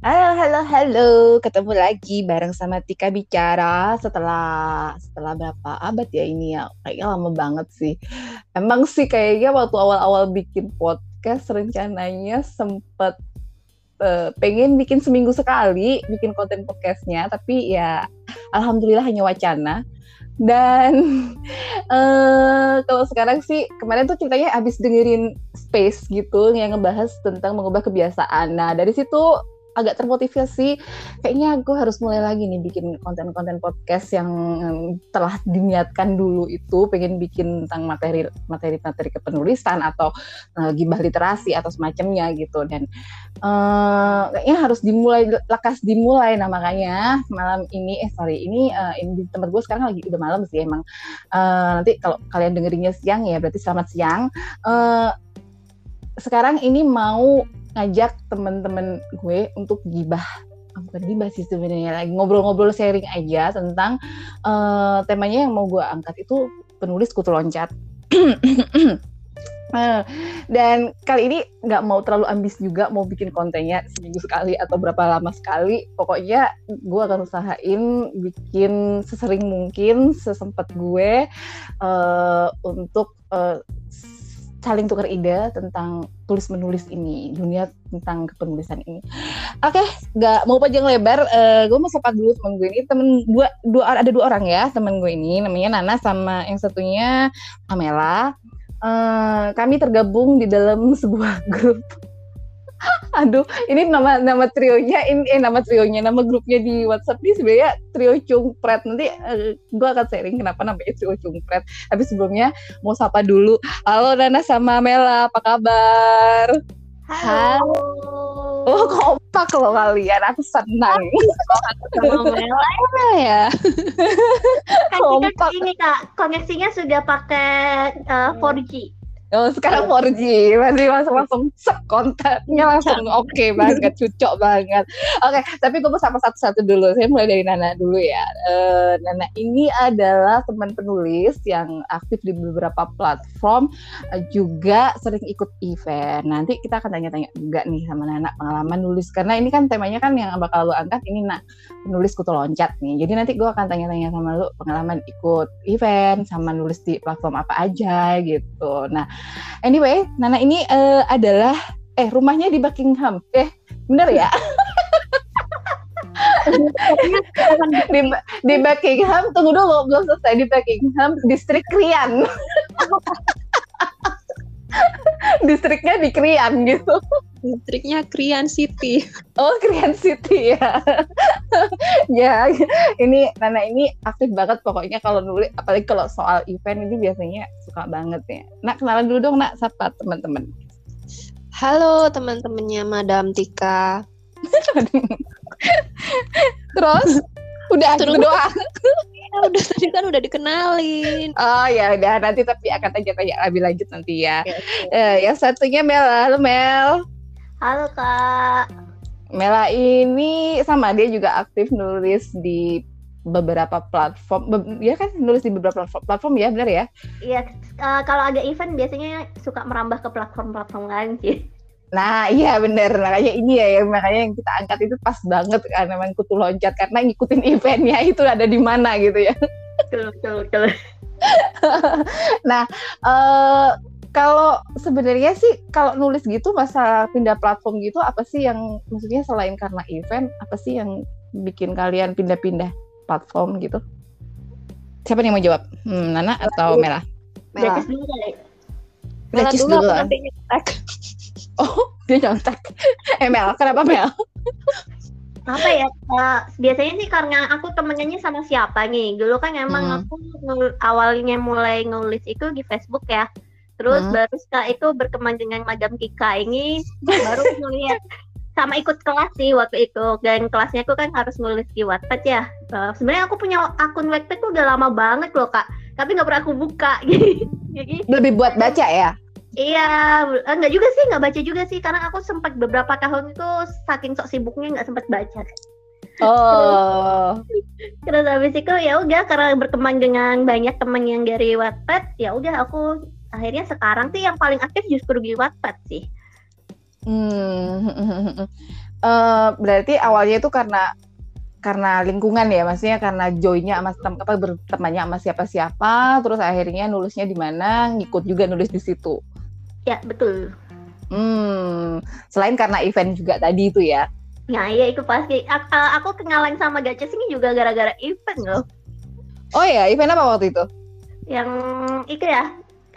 Halo, halo, halo. Ketemu lagi bareng sama Tika Bicara setelah setelah berapa abad ya ini ya? Kayaknya lama banget sih. Emang sih kayaknya waktu awal-awal bikin podcast rencananya sempet uh, pengen bikin seminggu sekali bikin konten podcastnya, tapi ya alhamdulillah hanya wacana. Dan uh, kalau sekarang sih kemarin tuh ceritanya habis dengerin Space gitu yang ngebahas tentang mengubah kebiasaan. Nah dari situ agak termotivasi kayaknya gue harus mulai lagi nih bikin konten-konten podcast yang telah diniatkan dulu itu. Pengen bikin tentang materi materi-materi kepenulisan atau uh, gibah literasi atau semacamnya gitu. Dan uh, kayaknya harus dimulai lekas dimulai nah makanya malam ini eh sorry ini uh, ini di tempat gue sekarang lagi udah malam sih emang. Uh, nanti kalau kalian dengerinnya siang ya berarti selamat siang. Uh, sekarang ini mau ngajak temen-temen gue untuk gibah. Ah, bukan gibah sih sebenarnya lagi ngobrol-ngobrol sharing aja tentang uh, temanya yang mau gue angkat itu penulis kutu loncat. Uh, dan kali ini nggak mau terlalu ambis juga mau bikin kontennya seminggu sekali atau berapa lama sekali. Pokoknya gue akan usahain bikin sesering mungkin sesempat gue uh, untuk uh, saling tukar ide tentang tulis menulis ini dunia tentang kepenulisan ini. Oke okay, nggak mau panjang lebar uh, gue mau sapa dulu temen gue ini. Temen dua dua ada dua orang ya temen gue ini. Namanya Nana sama yang satunya Amela uh, kami tergabung di dalam sebuah grup Aduh, ini nama nama trionya ini eh, nama trionya nama grupnya di WhatsApp ini sebenarnya trio cungpret. Nanti uh, eh, gue akan sharing kenapa namanya trio cungpret. Tapi sebelumnya mau sapa dulu. Halo Nana sama Mela, apa kabar? Halo. Oh, kompak loh kalian. Aku senang. Sama Mela ya. Kan kompak. ini Kak, koneksinya sudah pakai uh, 4G. Oh, sekarang 4G, masih langsung langsung kontennya langsung oke okay banget, cocok banget. Oke, okay, tapi gue mau sama satu-satu dulu. Saya mulai dari Nana dulu ya. Uh, Nana ini adalah teman penulis yang aktif di beberapa platform, uh, juga sering ikut event. Nanti kita akan tanya-tanya juga nih sama Nana pengalaman nulis karena ini kan temanya kan yang bakal lu angkat ini nak penulis kutu loncat nih. Jadi nanti gue akan tanya-tanya sama lu pengalaman ikut event sama nulis di platform apa aja gitu. Nah, Anyway, Nana ini uh, adalah eh rumahnya di Buckingham. Eh, bener ya? di, di Buckingham, tunggu dulu, belum selesai di Buckingham, distrik Krian. Distriknya di Krian gitu. Distriknya Krian City. Oh, Krian City ya. ya, ini Nana ini aktif banget pokoknya kalau nulis, apalagi kalau soal event ini biasanya suka banget ya. Nak kenalan dulu dong, Nak, sapa teman-teman. Halo teman-temannya Madam Tika. Terus udah Terus, gitu doang. Ya, udah tadi kan udah dikenalin. Oh ya udah nanti tapi akan tanya-tanya lebih lanjut nanti ya. Okay, Uh, yang satunya Mel, halo Mel. Halo kak. Mela ini sama dia juga aktif nulis di beberapa platform, be ya kan nulis di beberapa platform ya benar ya? Iya, uh, kalau ada event biasanya suka merambah ke platform-platform lain sih. Nah iya bener makanya ini ya yang makanya yang kita angkat itu pas banget kan memang kutu loncat karena ngikutin eventnya itu ada di mana gitu ya. Betul betul betul. nah uh, kalau sebenarnya sih kalau nulis gitu masa pindah platform gitu apa sih yang maksudnya selain karena event apa sih yang bikin kalian pindah-pindah platform gitu? Siapa yang mau jawab? Hmm, Nana atau Mela? Mela. dulu kali. Mela dulu, dulu nanti Oh, dia nyontek. eh Mel, kenapa Mel? apa ya uh, biasanya sih karena aku temennya sama siapa nih dulu kan emang hmm. aku awalnya mulai nulis itu di Facebook ya terus hmm. baru setelah itu berkembang dengan Madam Kika ini baru ngeliat. Sama ikut kelas sih waktu itu. Dan kelasnya aku kan harus nulis di Wattpad ya. Uh, sebenarnya aku punya akun Wattpad tuh udah lama banget loh kak. Tapi nggak pernah aku buka. Jadi lebih buat baca ya? Iya, enggak juga sih, enggak baca juga sih. Karena aku sempat beberapa tahun itu saking sok sibuknya enggak sempat baca. Oh. Terus habis itu ya udah karena berkembang dengan banyak teman yang dari Wattpad, ya udah aku akhirnya sekarang sih yang paling aktif justru di Wattpad sih. Hmm. uh, berarti awalnya itu karena karena lingkungan ya, maksudnya karena joinnya sama tem apa bertemannya sama siapa-siapa, terus akhirnya nulisnya di mana, ngikut juga nulis di situ. Ya betul. Hmm, selain karena event juga tadi itu ya. Nah iya itu pasti. Aku kenalan sama Gaces ini juga gara-gara event loh. Oh ya, event apa waktu itu? Yang itu ya,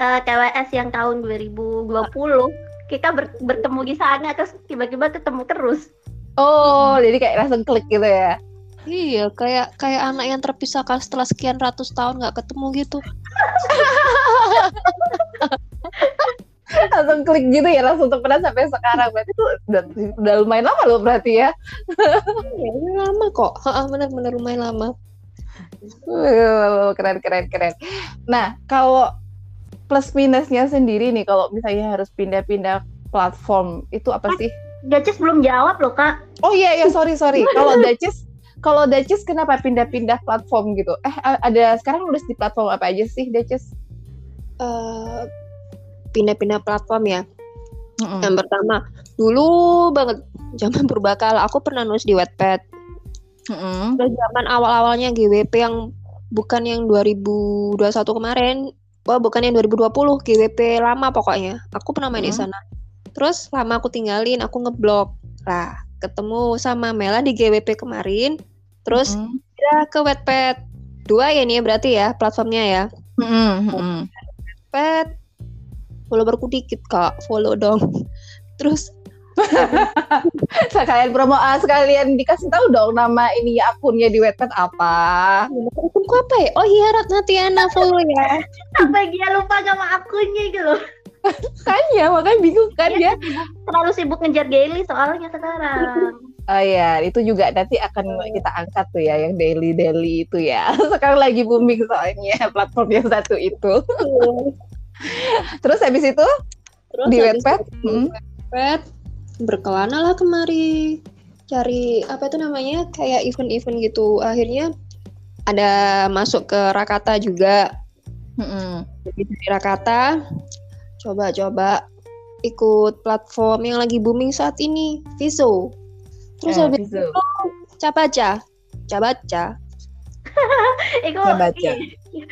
uh, eh, TWS yang tahun 2020. Kita ber bertemu di sana terus tiba-tiba ketemu terus. Oh, jadi kayak langsung klik gitu ya? Iya, kayak kayak anak yang terpisahkan setelah sekian ratus tahun nggak ketemu gitu. langsung klik gitu ya langsung temenan sampai sekarang berarti itu udah, udah lumayan lama loh berarti ya ya lama kok bener-bener lumayan lama keren keren keren nah kalau plus minusnya sendiri nih kalau misalnya harus pindah-pindah platform itu apa sih Dacis belum jawab loh kak oh iya iya sorry sorry kalau Dacis kalau Dacis kenapa pindah-pindah platform gitu? Eh ada sekarang nulis di platform apa aja sih Dacis? Uh, pindah-pindah platform ya. Mm-hmm. Yang pertama, dulu banget zaman berbakal aku pernah nulis di Wattpad. Mm-hmm. Terus zaman awal-awalnya GWP yang bukan yang 2021 kemarin, oh bukan yang 2020, GWP lama pokoknya. Aku pernah main mm-hmm. di sana. Terus lama aku tinggalin, aku ngeblok. Lah, ketemu sama Mela di GWP kemarin. Terus mm -hmm. ke Wattpad. Dua ya nih berarti ya platformnya ya. Mm -hmm. Wattpad. Followerku dikit kak, follow dong. Terus sekalian promo ah, sekalian dikasih tahu dong nama ini ya akunnya di Wattpad apa. Akunku apa ya? Oh iya Ratna Tiana follow ya. Sampai dia lupa nama akunnya gitu kan ya makanya bingung kan ya, ya. terlalu sibuk ngejar daily soalnya sekarang. Oh iya, itu juga nanti akan kita angkat tuh ya yang daily daily itu ya. Sekarang lagi booming soalnya platform yang satu itu. Terus habis itu? Terus di Wattpad, hmm. Wattpad berkelana lah kemari cari apa itu namanya kayak event-event gitu. Akhirnya ada masuk ke Rakata juga. Hmm. Jadi dari Rakata coba-coba ikut platform yang lagi booming saat ini, Viso. Terus eh, habis itu Cabaca. Cabaca. Iku Cabaca.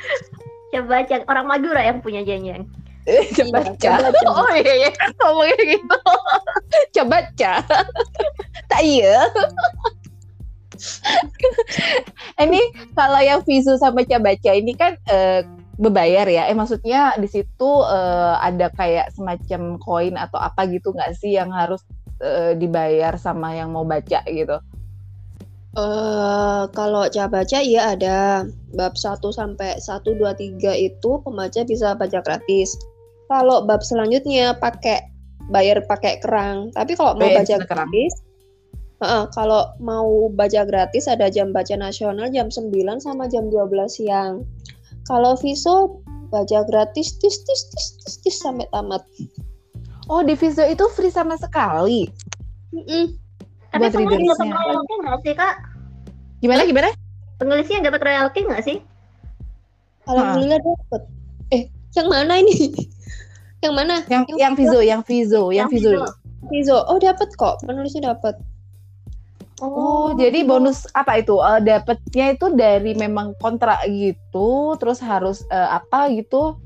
Cabaca orang Madura yang punya janjian. Eh, Cabaca. Oh iya, iya. ngomongnya gitu. Cabaca. tak iya. ini kalau yang visu sama Cabaca ini kan uh, berbayar ya. Eh maksudnya di situ uh, ada kayak semacam koin atau apa gitu nggak sih yang harus uh, dibayar sama yang mau baca gitu? Uh, kalau cara baca iya ada bab 1 sampai 1 2 3 itu pembaca bisa baca gratis. Kalau bab selanjutnya pakai bayar pakai kerang. Tapi kalau mau baca gratis uh, kalau mau baca gratis ada jam baca nasional jam 9 sama jam 12 siang. Kalau Viso baca gratis tis tis tis tis, tis sampai tamat. Oh, di Viso itu free sama sekali. Mm -mm. Tapi penulisnya dapat royalti nggak sih kak? Gimana gimana? Penulisnya dapat royalti nggak sih? Alhamdulillah dapat. Eh, yang mana ini? Yang mana? Yang yang, yang Viso, yang Viso, yang, Viso. Viso. Oh, dapat kok. Penulisnya dapat. Oh, oh, jadi bonus apa itu? Uh, dapatnya itu dari memang kontrak gitu, terus harus uh, apa gitu?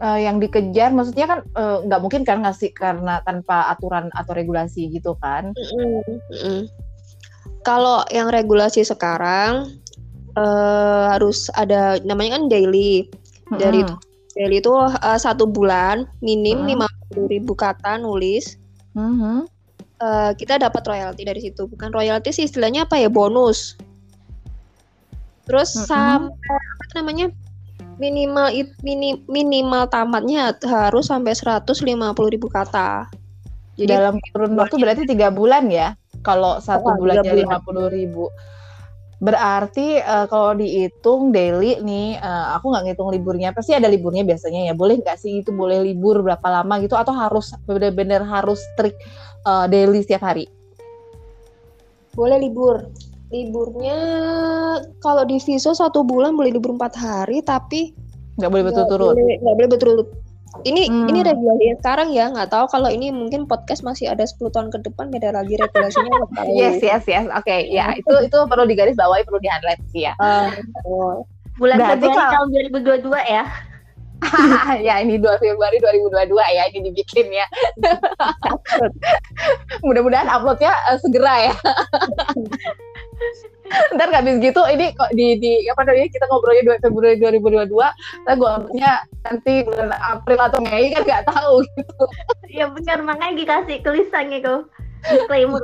uh, yang dikejar maksudnya kan uh, nggak mungkin kan ngasih karena tanpa aturan atau regulasi gitu kan mm -hmm. kalau yang regulasi sekarang uh, harus ada namanya kan daily dari mm -hmm. Daily itu uh, satu bulan minim lima puluh ribu kata nulis -hmm. uh, kita dapat royalti dari situ bukan royalti sih istilahnya apa ya bonus terus mm -hmm. sampai apa namanya minimal mini, minimal tamatnya harus sampai 150 ribu kata. Jadi dalam kurun waktu berarti tiga bulan ya. Kalau satu bulannya lima puluh ribu, berarti uh, kalau dihitung daily nih, uh, aku nggak ngitung liburnya. Pasti ada liburnya biasanya ya. Boleh nggak sih itu boleh libur berapa lama gitu atau harus benar-benar harus strict uh, daily setiap hari? Boleh libur liburnya kalau di Viso satu bulan boleh libur empat hari tapi nggak boleh betul-betul nggak boleh betul ini hmm. ini regulasi sekarang ya nggak tahu kalau ini mungkin podcast masih ada 10 tahun ke depan beda lagi regulasinya yes yes yes oke okay. ya itu itu perlu digaris bawahi perlu di highlight sih ya uh, oh. bulan Februari tahun 2022 ya ya ini 2 Februari 2022 ya ini dibikin ya. Mudah-mudahan uploadnya uh, segera ya. Ntar habis gitu ini kok di di apa namanya kita ngobrolnya 2 Februari 2022, ntar gue uploadnya nanti bulan April atau Mei kan gak tahu gitu. ya benar makanya dikasih tulisannya kok disclaimer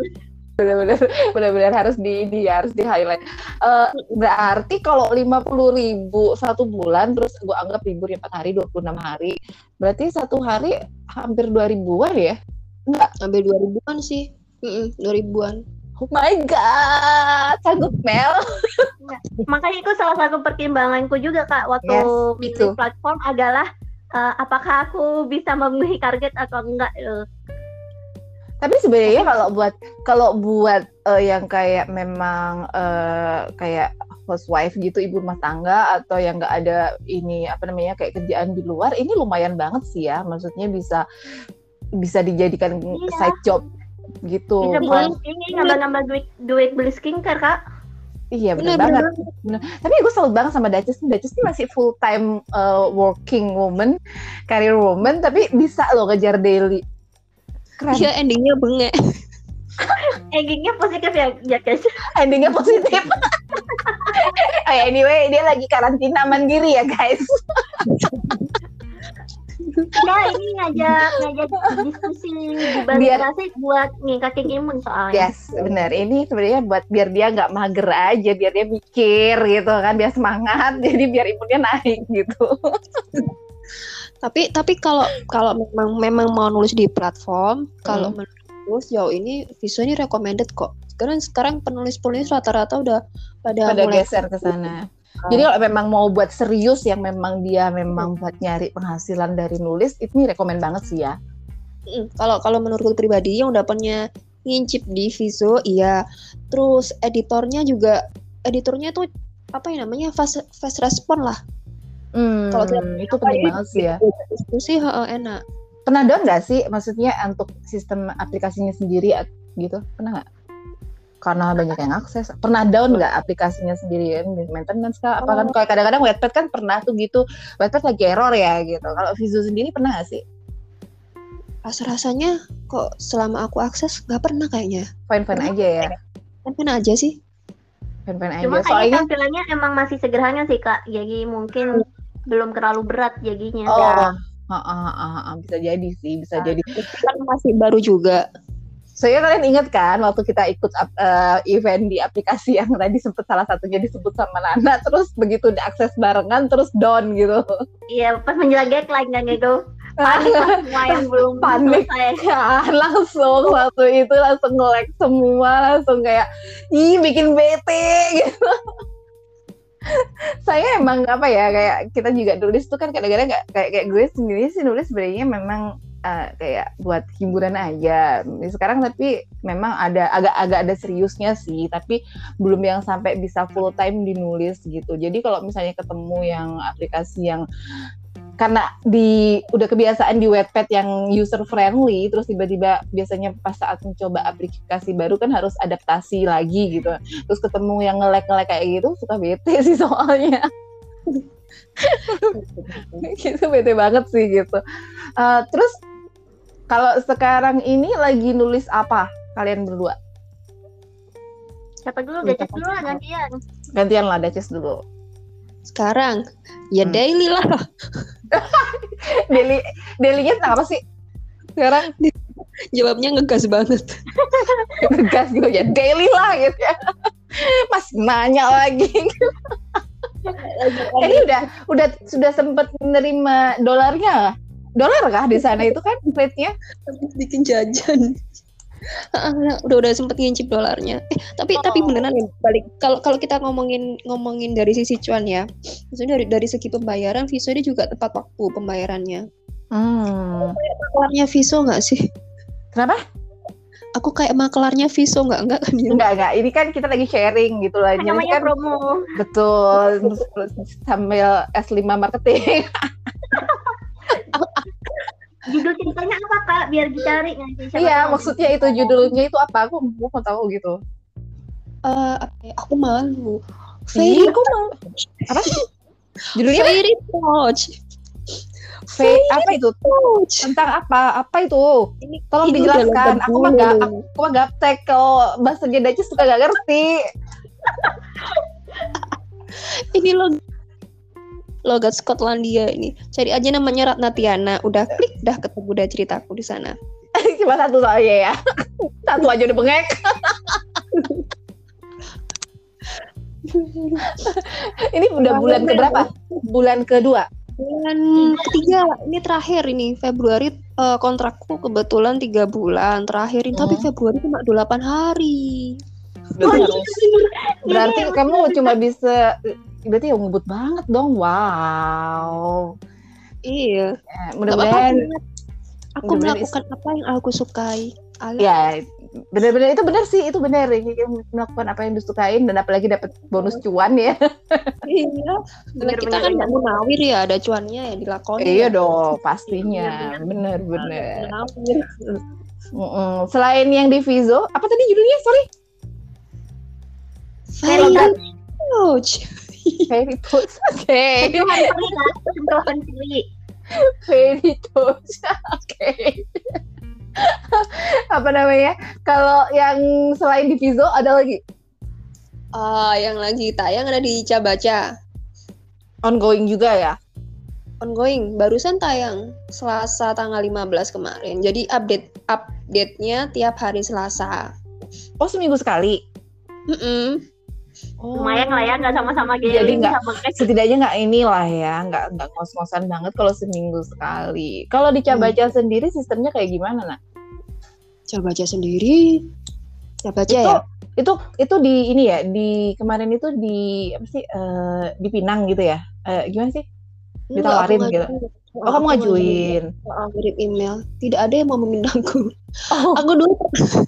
benar-benar benar-benar harus di, di harus di highlight uh, berarti kalau lima puluh ribu satu bulan terus gue anggap libur empat hari 26 hari berarti satu hari hampir dua ribuan ya enggak hampir dua ribuan sih dua ribuan Oh my god, sanggup Mel. Makanya itu salah satu pertimbanganku juga kak waktu yes, itu. platform adalah uh, apakah aku bisa memenuhi target atau enggak. Uh. Tapi sebenarnya kalau buat kalau buat uh, yang kayak memang uh, kayak housewife gitu ibu rumah tangga atau yang nggak ada ini apa namanya kayak kerjaan di luar ini lumayan banget sih ya maksudnya bisa bisa dijadikan iya. side job gitu bisa beli ini nambah-nambah duit duit beli skincare kak Iya benar banget. Bener. Tapi gue salut banget sama Duchess. Duchess ini masih full time uh, working woman, career woman, tapi bisa loh ngejar daily Keren. Iya endingnya bengek. endingnya positif ya, ya guys. endingnya positif. oh ya, anyway, dia lagi karantina mandiri ya guys. Nah ini ngajak ngajak diskusi bubarkasi buat ningkatin imun soalnya. Yes, benar. Ini sebenarnya buat biar dia nggak mager aja, biar dia mikir gitu kan, biar semangat, jadi biar imunnya naik gitu tapi tapi kalau kalau memang memang mau nulis di platform hmm. kalau menurutku sejauh ini Viso ini recommended kok karena sekarang penulis-penulis rata-rata udah pada, pada mulai geser ke sana. Hmm. Jadi kalau memang mau buat serius yang memang dia memang buat nyari penghasilan dari nulis, itu nih rekomend banget sih ya. Kalau kalau menurutku pribadi yang udah punya ngincip di Viso, iya. Terus editornya juga editornya tuh apa ya namanya fast fast respon lah. Hmm, kalau itu penting banget sih ya. Diskusi uh, enak. Pernah down nggak sih, maksudnya untuk sistem aplikasinya sendiri gitu? Pernah nggak? Karena banyak yang akses. Pernah down nggak aplikasinya sendiri ya? Maintenance kah? Apa kan? Kalau kadang-kadang Wattpad kan pernah tuh gitu. Wattpad lagi error ya gitu. Kalau Vizu sendiri pernah nggak sih? Pas rasanya kok selama aku akses nggak pernah kayaknya. Fine-fine aja ya. Fine-fine aja sih. Fine-fine aja. Cuma Soalnya tampilannya emang masih sederhana sih kak. Jadi mungkin belum terlalu berat jadinya. Oh, ya. Uh, uh, uh, uh, bisa jadi sih, bisa nah, jadi. Kan masih baru juga. Saya kalian ingat kan waktu kita ikut uh, event di aplikasi yang tadi sempat salah satunya disebut sama Nana, terus begitu diakses barengan terus down gitu. Iya, pas menjelang deadline kan itu panik semua yang belum panik ya langsung waktu itu langsung nge semua langsung kayak ih bikin bete gitu saya emang apa ya kayak kita juga nulis tuh kan kadang-kadang kayak kayak gue sendiri sih nulis sebenarnya memang uh, kayak buat hiburan aja. Sekarang tapi memang ada agak-agak ada seriusnya sih, tapi belum yang sampai bisa full time dinulis gitu. Jadi kalau misalnya ketemu yang aplikasi yang karena di udah kebiasaan di Wattpad yang user friendly terus tiba-tiba biasanya pas saat mencoba aplikasi baru kan harus adaptasi lagi gitu. Terus ketemu yang ngelek-ngelek kayak gitu suka bete sih soalnya. Gitu bete banget sih gitu. Uh, terus kalau sekarang ini lagi nulis apa kalian berdua? Siapa dulu? Daces dulu lah gantian. Gantian lah Daces dulu sekarang ya hmm. daily lah. daily dailynya tentang apa sih? Sekarang jawabnya ngegas banget. ngegas gitu ya. Daily lah gitu ya. Mas nanya lagi. Ini udah udah sudah sempat menerima dolarnya Dolar kah di sana itu kan rate-nya? Bikin jajan udah udah sempet ngincip dolarnya. Eh tapi oh. tapi beneran nih balik. Kalau kalau kita ngomongin ngomongin dari sisi cuan ya maksudnya dari dari segi pembayaran Viso ini juga tepat waktu pembayarannya. Hmm. maklarnya Viso nggak sih? Kenapa? Aku kayak maklarnya Viso nggak? Nggak kan ya? nggak nggak. Ini kan kita lagi sharing gitu lah ini kan promo. Betul. Sambil S5 marketing judul ceritanya apa kak? Biar dicari nanti iya maksudnya itu judulnya itu apa? Aku mau tahu gitu. Uh, aku malu. Fairy aku malu. Apa? Judulnya Fairy Touch Fairy apa itu? Tentang apa? Apa itu? Ini, tolong itu dijelaskan. aku mah gak aku mah gaptek kalau bahasa Jedanya suka gak ngerti. Ini lo logat Skotlandia ini. Cari aja namanya Ratnatiana. Udah klik, udah ketemu udah ceritaku di sana. Cuma satu soalnya ya. satu aja udah bengek. ini udah bulan ke berapa? Bulan kedua. Bulan ketiga, ini terakhir ini Februari uh, kontrakku kebetulan tiga bulan terakhir ini, hmm. tapi Februari cuma 8 hari. Berarti, berarti kamu cuma bisa berarti ya ngebut banget dong. Wow. Iya. Ya, mudah-mudahan aku mudah melakukan apa yang aku sukai. Alah. ya benar-benar itu benar sih itu benar melakukan apa yang disukain dan apalagi dapat bonus cuan ya. Iya. Karena kita kan nggak munawir ya ada cuannya ya dilakoni iya ya. dong pastinya. Benar-benar mm -mm. selain yang di Vizo apa tadi judulnya? Sorry. Fairy Touch Fairy Toast. Oke. Sentuhan peri. Fairy Toast. Oke. Apa namanya? Kalau yang selain di Vizo ada lagi? Uh, yang lagi tayang ada di Cabaca. Ongoing juga ya? Ongoing, barusan tayang Selasa tanggal 15 kemarin. Jadi update update-nya tiap hari Selasa. Oh, seminggu sekali? Mm -mm. Oh. lumayan lah ya nggak sama-sama gitu jadi nggak setidaknya nggak inilah ya nggak nggak ngos-ngosan banget kalau seminggu sekali. Kalau di Cabaca hmm. sendiri sistemnya kayak gimana nak? Cabaca sendiri Cabaca itu, ya? itu itu di ini ya di kemarin itu di apa sih uh, di Pinang gitu ya? Uh, gimana sih ditawarin gitu Oh, kamu ngajuin? Oh, kirim email. Tidak ada yang mau memindahku. Oh. Aku dulu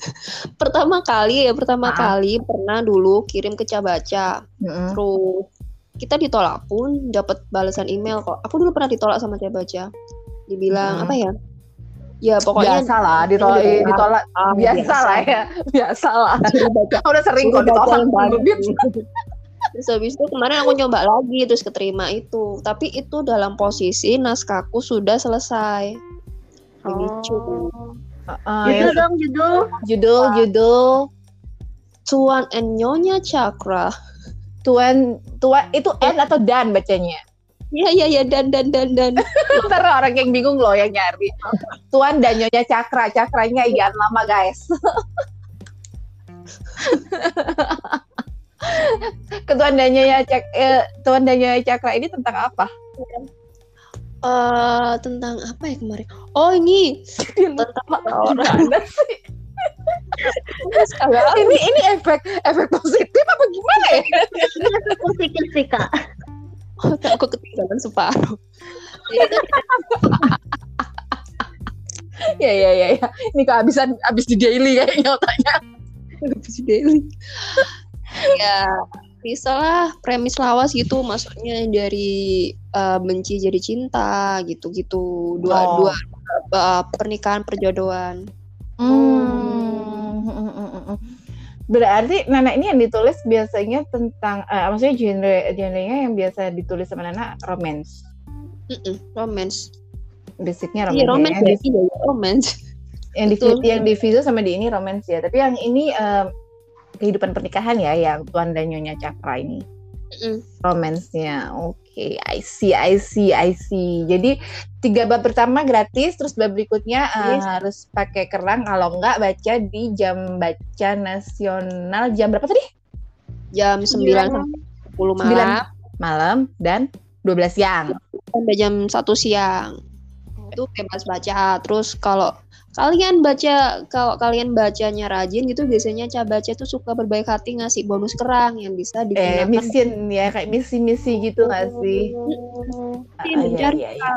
pertama kali ya, pertama ah. kali pernah dulu kirim ke Cabaca. Mm-hmm. Terus kita ditolak pun dapat balasan email kok. Aku dulu pernah ditolak sama Cabaca. Dibilang mm-hmm. apa ya? Ya pokoknya biasa lah ditolak ditolak ah, biasa, biasa lah ya biasa lah. Udah sering kok ditolak terus habis itu kemarin aku nyoba lagi terus keterima itu. Tapi itu dalam posisi naskahku sudah selesai. Oh. Uh, judul dong judul. Judul judul. Tuan and Nyonya Cakra Tuan Tuan itu N atau Dan bacanya? Iya iya iya dan dan dan dan. Ntar orang yang bingung loh yang nyari. Tuan dan Nyonya Cakra, cakranya iya lama guys. Ketua Danya ya Cak eh, Tuan Danya Cakra ini tentang apa? Uh, tentang apa ya kemarin? Oh ini tentang orang. ini ini efek efek positif apa gimana ya? positif sih kak. Oh, aku ketinggalan separuh. ya ya ya ya. Ini kehabisan habis di daily kayaknya otaknya. Habis di daily ya bisa lah premis lawas gitu maksudnya dari uh, benci jadi cinta gitu-gitu. Dua oh. dua uh, pernikahan perjodohan. Hmm. berarti Nana ini yang ditulis biasanya tentang uh, maksudnya genre genrenya yang biasa ditulis sama Nana romance? Mm -mm, romance. Basicnya romance iya, romance ya, ya, romance. Yang di yang di sama di ini romance ya. Tapi yang ini uh, kehidupan pernikahan ya yang Tuan dan Nyonya Cakra ini. Mm. Romansnya, oke, okay. I see, I see, I see. Jadi tiga bab pertama gratis, terus bab berikutnya uh, yes. harus pakai kerang. Kalau enggak baca di jam baca nasional jam berapa tadi? Jam sembilan sepuluh malam. malam dan dua belas siang. Sampai jam satu siang. Itu bebas baca. Terus kalau kalian baca kalau kalian bacanya rajin gitu biasanya baca itu suka berbaik hati ngasih bonus kerang yang bisa digunakan eh misi ya kayak misi-misi gitu nggak sih? Ah, iya, iya, iya.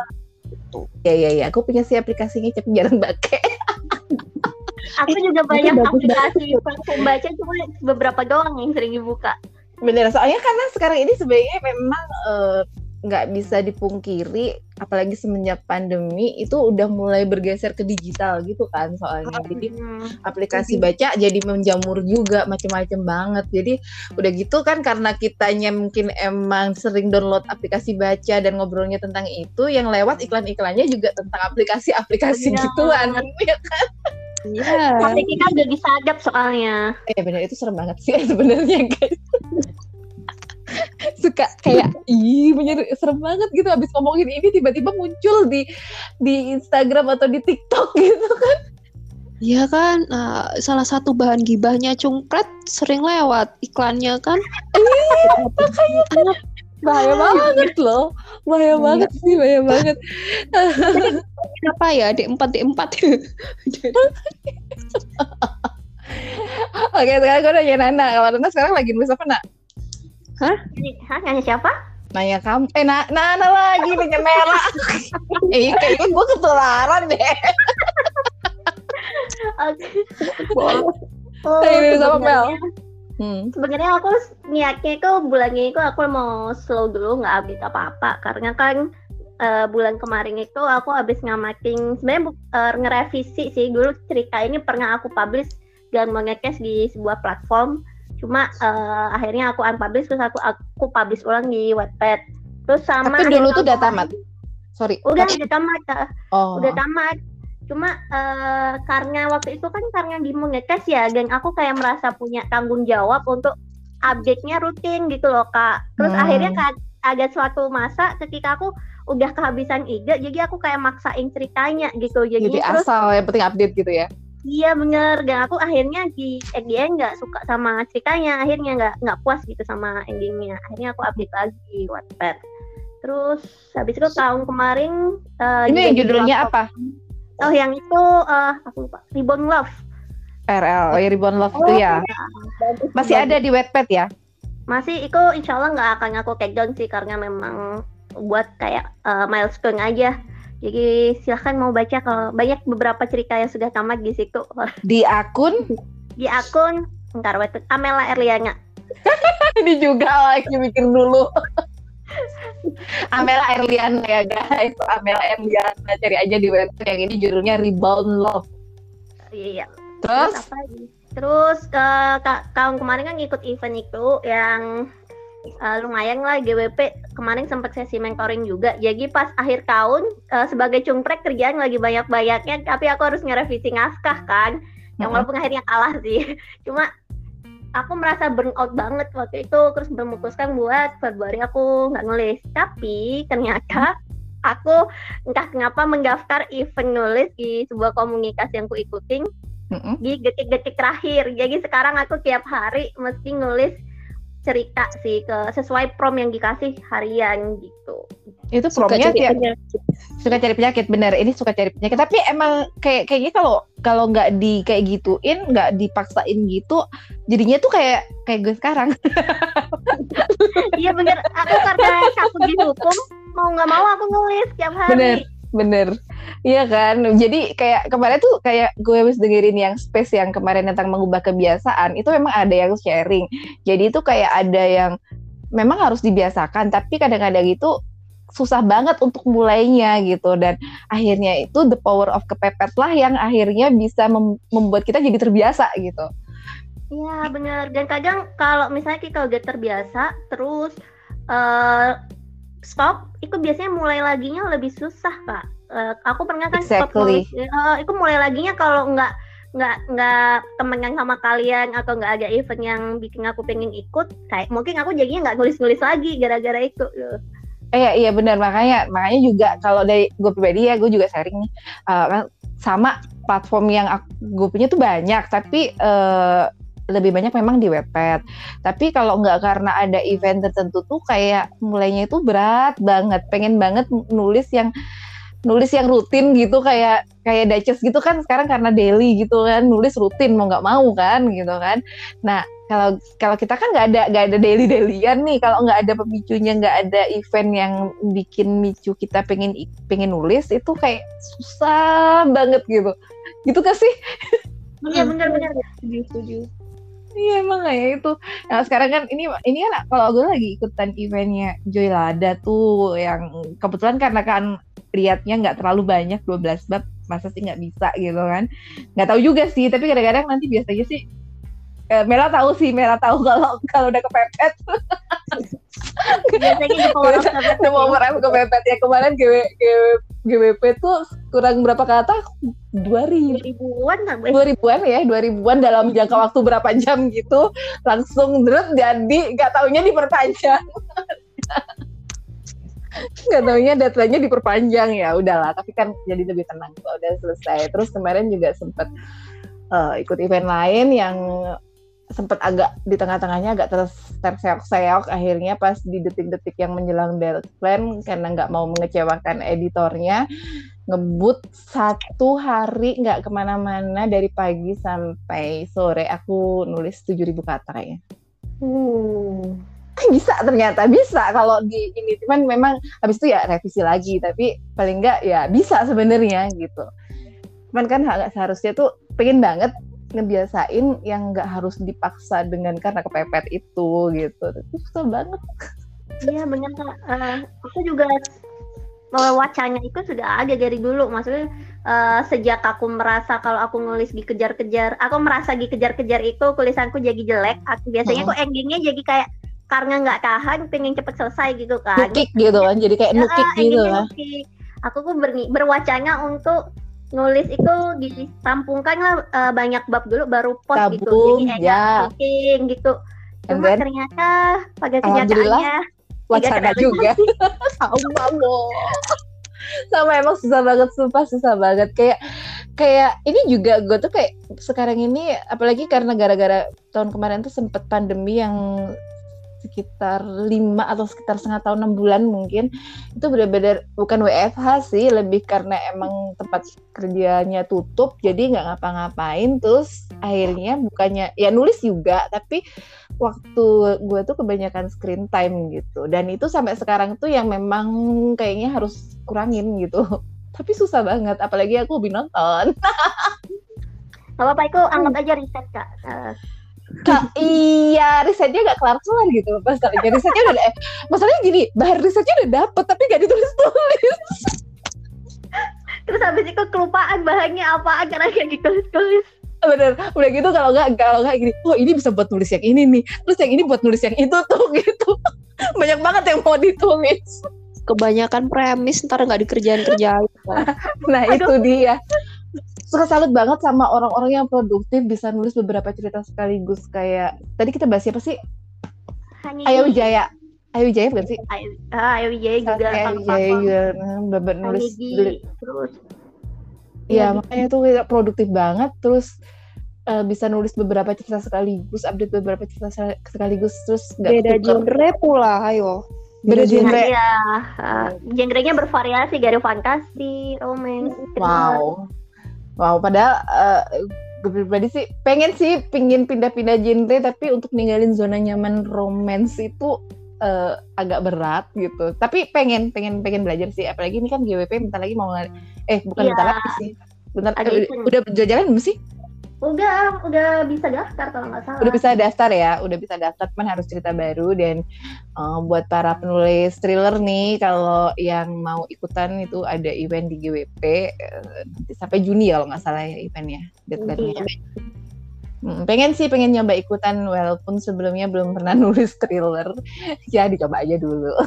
ya ya ya aku punya sih aplikasinya tapi jarang pakai aku juga banyak aplikasi baca cuma beberapa doang yang sering dibuka. Bener soalnya karena sekarang ini sebenarnya memang uh, nggak bisa dipungkiri apalagi semenjak pandemi itu udah mulai bergeser ke digital gitu kan soalnya jadi hmm. aplikasi baca jadi menjamur juga macam-macam banget jadi udah gitu kan karena kitanya mungkin emang sering download aplikasi baca dan ngobrolnya tentang itu yang lewat iklan-iklannya juga tentang aplikasi-aplikasi ya. gituan ya kan Iya. Tapi kita udah disadap soalnya. Eh benar itu serem banget sih sebenarnya guys suka kayak ih menyer serem banget gitu habis ngomongin ini tiba-tiba muncul di di Instagram atau di TikTok gitu kan Iya kan, nah, salah satu bahan gibahnya cungkret sering lewat iklannya kan. Iya, makanya bahaya banget loh, bahaya iya. banget sih, bahaya banget. Kenapa ya, di empat di empat. Oke, sekarang gue nanya Nana. Kalau Nana sekarang lagi nulis apa, Nak? Hah? Hah? Nanya siapa? Nanya kamu. Eh, na Nana lagi nanya Mela. eh, kayaknya gue ketularan deh. Oke. Oh, ini sama Mel. Hmm. Sebenarnya aku niatnya itu bulan ini itu aku mau slow dulu nggak update apa-apa karena kan uh, bulan kemarin itu aku habis ngamatin sebenarnya uh, ngerevisi sih dulu cerita ini pernah aku publish dan mengekes di sebuah platform cuma uh, akhirnya aku unpublish terus aku aku publish ulang di Wattpad. Terus sama tapi dulu tuh udah tamat sorry. Udah udah tamat oh. udah tamat cuma uh, karena waktu itu kan karena di mengetes ya dan aku kayak merasa punya tanggung jawab untuk update-nya rutin gitu loh kak. Terus hmm. akhirnya kak, ada suatu masa ketika aku udah kehabisan ide jadi aku kayak maksain ceritanya gitu. Jadi, jadi terus, asal yang penting update gitu ya Iya bener. Dan aku akhirnya di ending nggak suka sama ceritanya. Akhirnya nggak nggak puas gitu sama endingnya akhirnya aku update lagi Wattpad terus habis itu tahun kemarin uh, ini judulnya apa? Oh yang itu uh, aku lupa. Ribbon Love. RL oh ya Ribbon Love oh, itu ya. Iya. masih ada di Wattpad ya? Masih itu insya Allah nggak akan aku take down sih karena memang buat kayak uh, milestone aja jadi silahkan mau baca kalau banyak beberapa cerita yang sudah tamat di situ. Di akun? Di akun ntar waktu Amela Erliana. Ini juga lagi mikir dulu. Amela Erliana ya guys, Amela Erliana cari aja di web yang ini judulnya Rebound Love. Iya. Terus? Terus, apa Terus uh, tahun kemarin kan ikut event itu yang uh, lumayan lah GWP kemarin sempat sesi mentoring juga. Jadi pas akhir tahun uh, sebagai cungprek kerjaan lagi banyak-banyaknya, tapi aku harus ngerevisi naskah kan. Yang walaupun akhirnya kalah sih. Cuma aku merasa burn out banget waktu itu terus memutuskan buat Februari aku nggak nulis. Tapi ternyata aku entah kenapa mendaftar event nulis di sebuah komunikasi yang ku ikutin mm-hmm. di detik-detik terakhir. Jadi sekarang aku tiap hari mesti nulis cerita sih ke sesuai prom yang dikasih harian gitu. Itu promnya tiap suka cari penyakit bener. Ini suka cari penyakit. Tapi emang kayak kayaknya kalau kalau nggak di kayak gituin nggak dipaksain gitu jadinya tuh kayak kayak gue sekarang. Iya bener. Aku karena aku di hukum mau nggak mau aku nulis tiap hari. Bener bener Iya kan, jadi kayak kemarin tuh kayak gue habis dengerin yang space yang kemarin tentang mengubah kebiasaan itu memang ada yang sharing. Jadi itu kayak ada yang memang harus dibiasakan, tapi kadang-kadang itu susah banget untuk mulainya gitu dan akhirnya itu the power of kepepet lah yang akhirnya bisa mem membuat kita jadi terbiasa gitu. Iya benar dan kadang kalau misalnya kita udah terbiasa terus uh, stop itu biasanya mulai laginya lebih susah kak. Uh, aku pernah kan exactly. stop uh, itu mulai laginya kalau nggak nggak nggak temen yang sama kalian atau nggak ada event yang bikin aku pengen ikut kayak mungkin aku jadinya nggak nulis-nulis lagi gara-gara itu Eh iya benar. Makanya makanya juga kalau dari gue pribadi ya gue juga sharing nih uh, sama platform yang aku, gue punya tuh banyak. Tapi uh, lebih banyak memang di webpad. Tapi kalau nggak karena ada event tertentu tuh kayak mulainya itu berat banget. Pengen banget nulis yang nulis yang rutin gitu kayak kayak Duchess gitu kan sekarang karena daily gitu kan nulis rutin mau nggak mau kan gitu kan. Nah kalau kalau kita kan nggak ada nggak ada daily dailyan nih. Kalau nggak ada pemicunya nggak ada event yang bikin micu kita pengen pengen nulis itu kayak susah banget gitu. Gitu kan sih? Iya benar benar setuju setuju Iya emang ya itu. Nah sekarang kan ini ini kan kalau gue lagi ikutan eventnya Joy Lada tuh yang kebetulan karena kan liatnya nggak terlalu banyak 12 bab masa sih nggak bisa gitu kan. Nggak tahu juga sih tapi kadang-kadang nanti biasanya sih eh, Mela tahu sih Mela tahu kalau kalau udah kepepet. Biasanya kepepet mau merem kepepet. Ya kemarin GW, GW, GWP tuh kurang berapa kata dua ribu. Ribuan dua ribuan ya dua ribuan dalam jangka waktu berapa jam gitu. Langsung drut jadi nggak taunya diperpanjang. Nggak taunya deadline-nya diperpanjang ya udahlah. Tapi kan jadi lebih tenang kalau udah selesai. Terus kemarin juga sempet uh, ikut event lain yang sempat agak di tengah-tengahnya agak terseok-seok akhirnya pas di detik-detik yang menjelang deadline karena nggak mau mengecewakan editornya ngebut satu hari nggak ke mana-mana dari pagi sampai sore aku nulis 7000 kata kayaknya. Hmm. Bisa ternyata bisa kalau di ini cuman memang habis itu ya revisi lagi tapi paling nggak ya bisa sebenarnya gitu. Cuman kan agak seharusnya tuh pengen banget ngebiasain yang nggak harus dipaksa dengan karena kepepet itu gitu. Itu susah banget. Iya benar kak. Uh, aku juga wacanya itu sudah ada dari dulu. Maksudnya uh, sejak aku merasa kalau aku nulis dikejar-kejar aku merasa dikejar-kejar itu tulisanku jadi jelek aku biasanya hmm. endingnya jadi kayak karena nggak tahan pengen cepet selesai gitu kan. Nukik gitu kan jadi kayak nukik uh, gitu kan. aku tuh ber berwacanya untuk nulis itu ditampungkan lah uh, banyak bab dulu baru post gitu. Jadi ya. bikin gitu. Cuma then, ternyata pada kenyataannya wacana juga. sama lo sama emang susah banget sumpah susah banget. Kayak kayak ini juga gue tuh kayak sekarang ini apalagi karena gara-gara tahun kemarin tuh sempet pandemi yang sekitar lima atau sekitar setengah tahun enam bulan mungkin. Itu benar-benar bukan WFH sih lebih karena emang tempat kerjanya tutup jadi nggak ngapa-ngapain. Terus akhirnya bukannya ya nulis juga tapi waktu gue tuh kebanyakan screen time gitu. Dan itu sampai sekarang tuh yang memang kayaknya harus kurangin gitu. Tapi susah banget apalagi aku lebih nonton. Gak apa-apa itu anggap aja riset kak. Uh, Kak, iya risetnya gak kelar kelar gitu masalahnya risetnya udah eh, masalahnya gini bahan risetnya udah dapet tapi gak ditulis tulis. Terus habis itu kelupaan bahannya apa karena gak ditulis tulis bener udah gitu kalau nggak kalau nggak gini oh ini bisa buat nulis yang ini nih terus yang ini buat nulis yang itu tuh gitu. Banyak banget yang mau ditulis. Kebanyakan premis ntar nggak dikerjain kerjain nah itu dia suka salut banget sama orang-orang yang produktif bisa nulis beberapa cerita sekaligus kayak tadi kita bahas siapa sih? Ayo Wijaya. Ayo Wijaya bukan sih? Ayo, ah, Wijaya juga Ayo Wijaya juga beber nulis terus. Iya, makanya tuh produktif banget terus uh, bisa nulis beberapa cerita sekaligus, update beberapa cerita sekaligus terus gak beda genre pula, ayo. Beda genre. Iya, uh, genrenya bervariasi dari fantasi, romance. Wow. Wow, padahal uh, gue pribadi sih pengen sih pingin pindah-pindah genre tapi untuk ninggalin zona nyaman romance itu uh, agak berat gitu. Tapi pengen pengen pengen belajar sih apalagi ini kan GWP bentar lagi mau eh bukan ya. bentar lagi sih. Bentar eh, udah jalan belum sih? Udah, udah bisa daftar kalau nggak salah. Udah bisa daftar ya, udah bisa daftar, cuman harus cerita baru dan uh, buat para penulis thriller nih, kalau yang mau ikutan itu ada event di GWP uh, nanti sampai Juni ya kalau nggak salah ya eventnya, deadline-nya. Hmm, pengen sih pengen nyoba ikutan walaupun sebelumnya belum pernah nulis thriller. Ya dicoba aja dulu.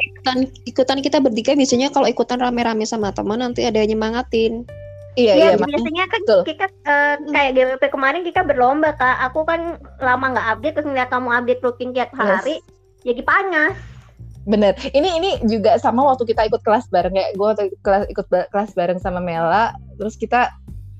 Ikutan ikutan kita bertiga biasanya kalau ikutan rame-rame sama teman nanti ada yang nyemangatin Iya, ya, iya, biasanya kan betul. kita uh, kayak GWP kemarin kita berlomba kak. Aku kan lama nggak update terus ngeliat kamu update routine tiap hari, yes. jadi panas. Bener. Ini ini juga sama waktu kita ikut kelas bareng ya. Gue waktu kelas ikut kelas bareng sama Mela, terus kita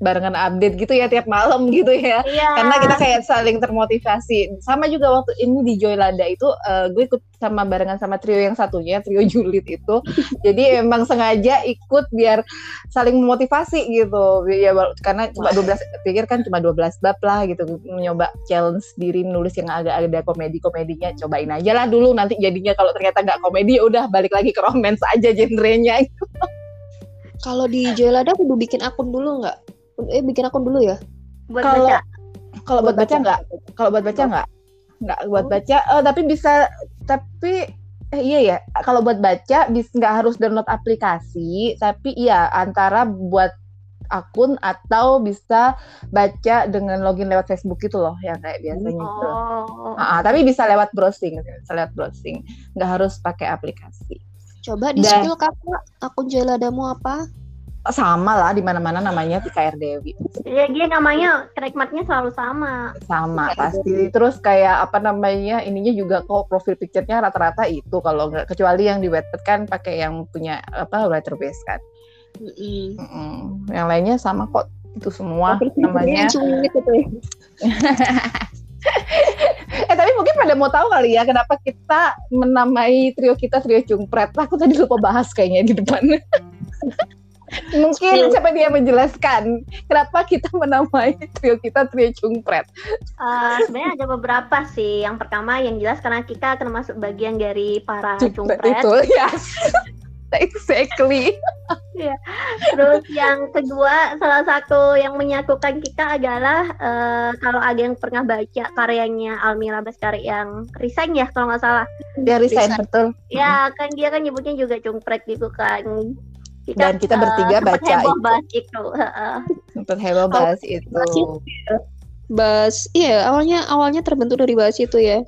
barengan update gitu ya tiap malam gitu ya. Iya. Karena kita kayak saling termotivasi. Sama juga waktu ini di Joy Lada itu uh, gue ikut sama barengan sama trio yang satunya, trio Julit itu. Jadi emang sengaja ikut biar saling memotivasi gitu. Ya karena cuma 12 pikir kan cuma 12 bab lah gitu. Nyoba challenge diri nulis yang agak ada komedi-komedinya. Cobain aja lah dulu nanti jadinya kalau ternyata nggak komedi ya udah balik lagi ke romance aja genrenya Kalau di Joylada kudu bikin akun dulu nggak? Eh bikin akun dulu ya buat kalau, baca kalau buat, baca enggak kalau buat baca enggak enggak buat oh. baca uh, tapi bisa tapi eh, iya ya kalau buat baca bis nggak harus download aplikasi tapi iya antara buat akun atau bisa baca dengan login lewat Facebook itu loh yang kayak biasanya oh. gitu. Nah, tapi bisa lewat browsing, bisa lewat browsing, nggak harus pakai aplikasi. Coba di spill kakak akun Jeladamu apa? Sama lah di mana-mana namanya Tika Dewi. Iya dia namanya trademarknya selalu sama. Sama pasti. Terus kayak apa namanya ininya juga kok profil picture-nya rata-rata itu kalau nggak kecuali yang di Wattpad kan pakai yang punya apa writer base kan. Mm -mm. Mm -mm. Yang lainnya sama kok itu semua namanya. eh tapi mungkin pada mau tahu kali ya kenapa kita menamai trio kita trio cungpret. Aku tadi lupa bahas kayaknya di depan. Mungkin siapa dia menjelaskan kenapa kita menamai trio kita trio cungpret. Uh, sebenarnya ada beberapa sih. Yang pertama yang jelas karena kita termasuk bagian dari para cungpret. Itu, yes. exactly. ya. Terus yang kedua, salah satu yang menyatukan kita adalah uh, kalau ada yang pernah baca karyanya Almira Baskari yang resign ya kalau nggak salah. Dia resign, resign. betul. Ya, kan dia kan nyebutnya juga cungpret gitu kan kita, dan kita bertiga uh, baca heboh itu. bahas itu sempat heboh bahas oh, itu bahas iya awalnya awalnya terbentuk dari bahas itu ya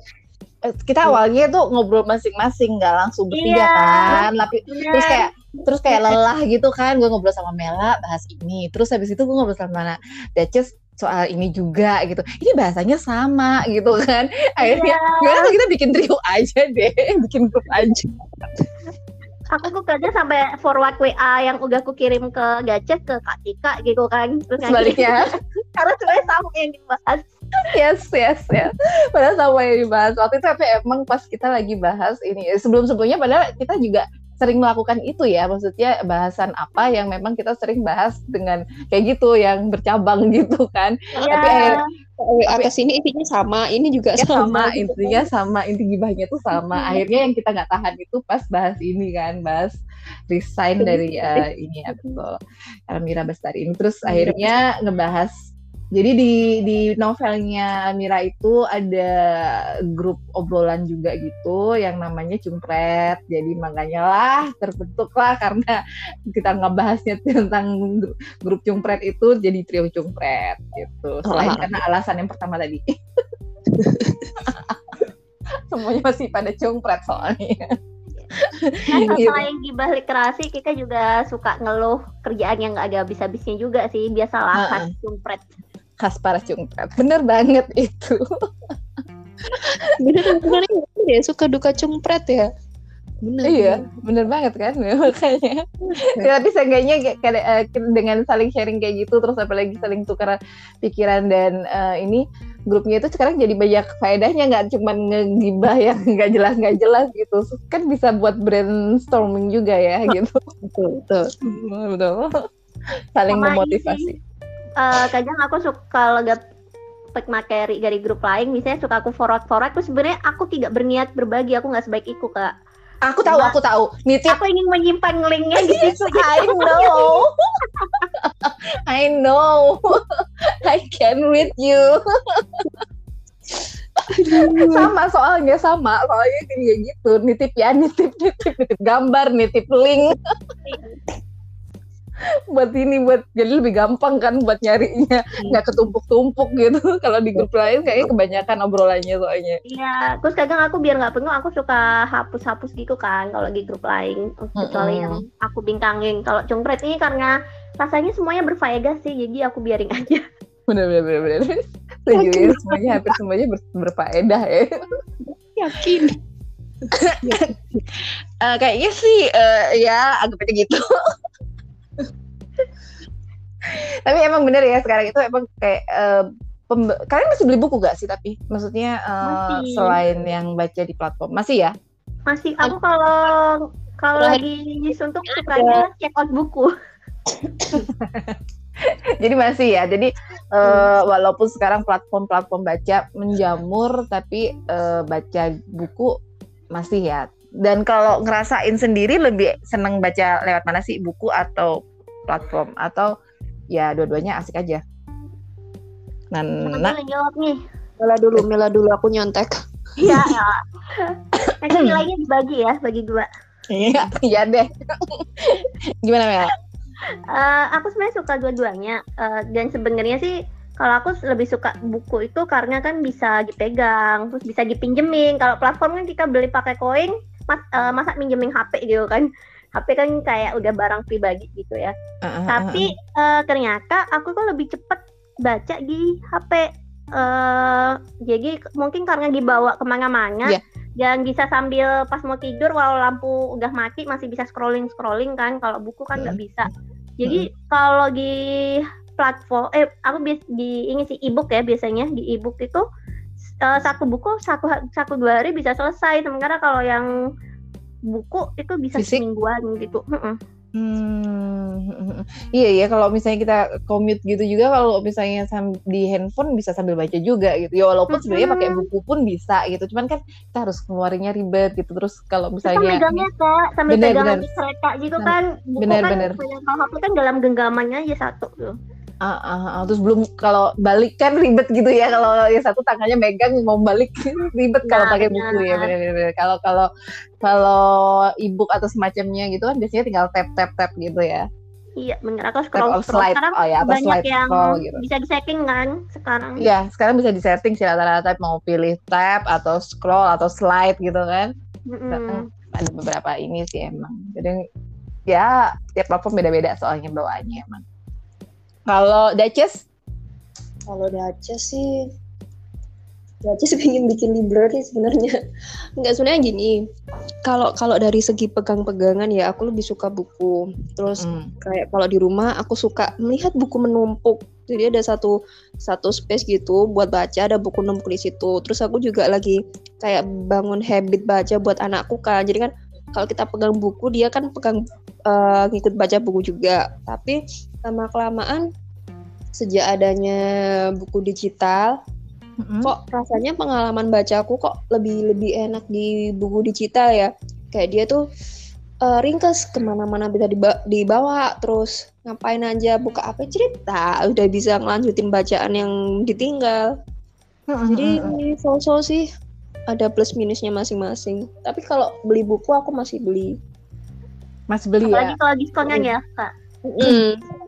eh, kita awalnya tuh ngobrol masing-masing nggak langsung bertiga yeah. kan tapi yeah. terus kayak terus kayak lelah gitu kan gue ngobrol sama Mela bahas ini terus habis itu gue ngobrol sama Daces soal ini juga gitu ini bahasanya sama gitu kan akhirnya yeah. kita bikin trio aja deh bikin grup aja aku tuh kerja sampai forward WA yang udah aku kirim ke Gacet ke Kak Tika gitu kan. Terus sebaliknya. karena sebenarnya sama yang dibahas. Yes yes ya padahal sama yang dibahas. Waktu itu tapi emang pas kita lagi bahas ini sebelum sebelumnya padahal kita juga sering melakukan itu ya maksudnya bahasan apa yang memang kita sering bahas dengan kayak gitu yang bercabang gitu kan. Ya. tapi akhirnya atas ini intinya sama ini juga ya, sama, sama intinya sama inti gibahnya tuh sama. Hmm. akhirnya yang kita nggak tahan itu pas bahas ini kan bahas resign dari uh, ini ya betul. Almira Bestari ini. Terus akhirnya ngebahas jadi di di novelnya Mira itu ada grup obrolan juga gitu yang namanya Cumpret. Jadi makanya lah terbentuk lah karena kita ngebahasnya tentang grup Cumpret itu jadi trio Cumpret gitu. Selain oh. karena alasan yang pertama tadi. Semuanya masih pada Cumpret soalnya. Nah, selain gibah literasi, kita juga suka ngeluh kerjaan yang gak ada habis-habisnya juga sih. Biasalah uh -uh. kan, cumpret khas para cungpret. Bener banget itu. bener bener ya suka duka cungpret ya. Bener, iya, bener. banget kan makanya. ya, tapi seenggaknya kayak uh, dengan saling sharing kayak gitu, terus apalagi saling tukar pikiran dan uh, ini grupnya itu sekarang jadi banyak faedahnya nggak cuma ngegibah yang nggak jelas nggak jelas gitu. Kan bisa buat brainstorming juga ya gitu. Betul betul. Betul saling memotivasi uh, kadang aku suka lihat pack materi dari grup lain misalnya suka aku forward forward terus sebenarnya aku tidak berniat berbagi aku nggak sebaik itu kak. Aku tahu aku tahu. Nitip. aku ingin menyimpan linknya di situ I know. I know. I can read you. Sama soalnya sama. Soalnya kayak gitu. Nitip ya nitip nitip nitip gambar nitip link buat ini buat jadi lebih gampang kan buat nyarinya. Hmm. nggak ketumpuk-tumpuk gitu. Kalau di grup lain kayaknya kebanyakan obrolannya soalnya. Iya terus kadang aku biar nggak penuh aku suka hapus-hapus gitu kan kalau di grup lain. Kecuali yang aku bingkangin. Kalau cungpret ini karena rasanya semuanya berfaedah sih jadi aku biarin aja. Bener bener bener bener. Setuju ya semuanya hampir semuanya ber, berfaedah ya. Yakin. Uh, kayaknya sih uh, ya agak aja gitu tapi emang bener ya sekarang itu emang kayak uh, kalian masih beli buku gak sih tapi? Maksudnya uh, selain yang baca di platform masih ya? Masih. Aku kalau kalau lagi suntuk sukanya check out buku. Jadi masih ya? Jadi uh, walaupun sekarang platform-platform baca menjamur tapi uh, baca buku masih ya dan kalau ngerasain sendiri lebih seneng baca lewat mana sih buku atau platform atau ya dua-duanya asik aja. Nah, jawab nih. Mela dulu, Mela dulu aku nyontek. Iya, ya. Nanti nilainya dibagi ya, bagi dua. Iya, iya deh. Gimana Mel? Uh, aku sebenarnya suka dua-duanya uh, dan sebenarnya sih kalau aku lebih suka buku itu karena kan bisa dipegang, terus bisa dipinjemin. Kalau platform kan kita beli pakai koin, mas, uh, masa minjemin HP gitu kan. HP kan kayak udah barang pribadi gitu ya. Uh, uh, Tapi uh, ternyata aku kok lebih cepet baca di HP. Uh, jadi mungkin karena dibawa ke mana-mana, yeah. dan bisa sambil pas mau tidur walau lampu udah mati masih bisa scrolling scrolling kan. Kalau buku kan nggak uh, bisa. Jadi uh, kalau di platform, eh aku bias di ini sih ebook ya biasanya di ebook itu uh, satu buku satu satu dua hari bisa selesai. Sementara kalau yang buku itu bisa Fisik? semingguan gitu. Hmm, iya ya kalau misalnya kita commute gitu juga kalau misalnya di handphone bisa sambil baca juga gitu. Ya walaupun sebenarnya pakai buku pun bisa gitu. Cuman kan kita harus keluarinnya ribet gitu. Terus kalau misalnya sambil megangnya kak, sambil bener, pegang bener. kereta gitu nah, kan. Buku bener, kan bener. kalau kan dalam genggamannya aja satu tuh. Uh, uh, uh, terus belum kalau balik kan ribet gitu ya kalau yang satu tangannya megang mau balik ribet kalau nah, pakai buku ya bener-bener kalau kalau kalau ebook atau semacamnya gitu kan biasanya tinggal tap tap tap gitu ya. Iya benar. Atau scroll, scroll. slide. sekarang oh ya atau banyak slide yang scroll gitu. bisa di setting kan sekarang. Iya sekarang bisa di setting sih rata-rata mau pilih tap atau scroll atau slide gitu kan. Mm -hmm. ada beberapa ini sih emang. Jadi ya tiap platform beda-beda soalnya bawaannya emang kalau Duchess? Kalau Duchess sih Duchess pengen bikin library sebenarnya. Enggak sebenarnya gini. Kalau kalau dari segi pegang-pegangan ya aku lebih suka buku. Terus hmm. kayak kalau di rumah aku suka melihat buku menumpuk. Jadi ada satu satu space gitu buat baca, ada buku numpuk di situ. Terus aku juga lagi kayak bangun habit baca buat anakku kan. Jadi kan kalau kita pegang buku dia kan pegang uh, ngikut baca buku juga. Tapi lama kelamaan sejak adanya buku digital mm-hmm. kok rasanya pengalaman bacaku kok lebih lebih enak di buku digital ya kayak dia tuh uh, ringkes ke mana-mana bisa dibawa, dibawa terus ngapain aja buka apa cerita udah bisa ngelanjutin bacaan yang ditinggal mm-hmm. jadi so-so sih ada plus minusnya masing-masing. Tapi kalau beli buku aku masih beli. Masih beli Apalagi ya kalau diskonnya ya kak? Mm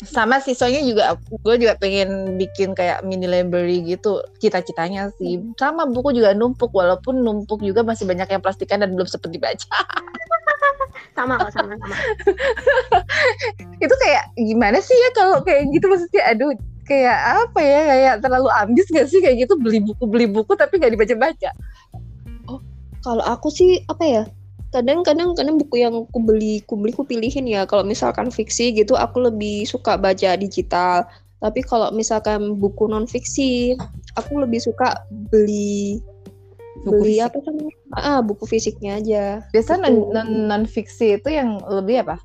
sama sih soalnya juga gue juga pengen bikin kayak mini library gitu cita-citanya sih. Sama buku juga numpuk walaupun numpuk juga masih banyak yang plastikan dan belum sempat dibaca. Sama kok sama sama. Itu kayak gimana sih ya kalau kayak gitu maksudnya? Aduh kayak apa ya kayak terlalu ambis gak sih? Kayak gitu beli buku beli buku tapi gak dibaca baca oh kalau aku sih apa ya kadang-kadang kadang buku yang aku beli aku beli aku pilihin ya. Kalau misalkan fiksi gitu aku lebih suka baca digital. Tapi kalau misalkan buku non fiksi aku lebih suka beli buku beli fisik. apa namanya? Ah buku fisiknya aja. Biasa non, non non fiksi itu yang lebih apa?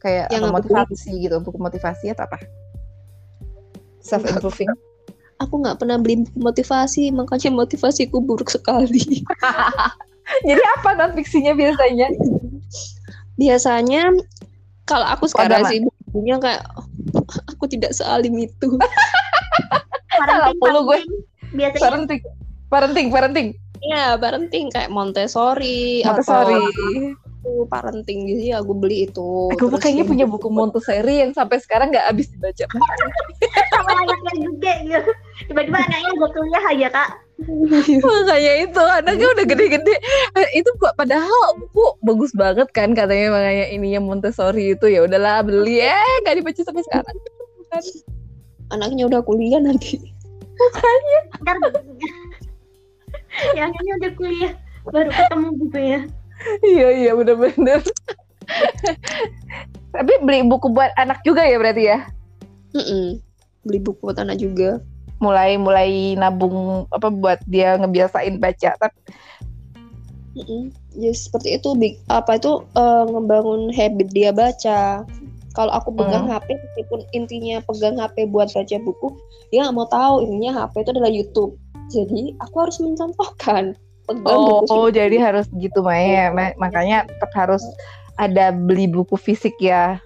Kayak yang motivasi gitu buku motivasi atau apa self improving aku nggak pernah beli motivasi makanya motivasiku buruk sekali Jadi apa non fiksinya biasanya? Biasanya kalau aku sekarang sih bukunya kayak aku tidak sealim itu. Salah puluh gue. Biasanya parenting, parenting, parenting. Iya, parenting kayak Montessori, Montessori. Atau parenting gitu ya, gue beli itu. Aku kayaknya punya buku Montessori yang sampai sekarang nggak habis dibaca. Sama anaknya juga gitu. Tiba-tiba anaknya gue kuliah aja kak. Makanya itu anaknya udah gede-gede. Eh, itu padahal buku bagus banget kan katanya makanya ininya Montessori itu. Ya udahlah beli. Eh nggak dibaca sampai sekarang. Anaknya udah kuliah nanti. Makanya. Ya anaknya udah kuliah baru ketemu buku ya iya iya bener-bener. Tapi beli buku buat anak juga ya berarti ya? Mm -mm. beli buku buat anak juga. Mulai mulai nabung apa buat dia ngebiasain baca tapi ya seperti itu apa itu uh, ngebangun habit dia baca. Kalau aku pegang hmm. HP meskipun intinya pegang HP buat baca buku dia nggak mau tahu intinya HP itu adalah YouTube. Jadi aku harus mencontohkan oh, buku oh jadi harus gitu Maya ya. makanya tetap harus ada beli buku fisik ya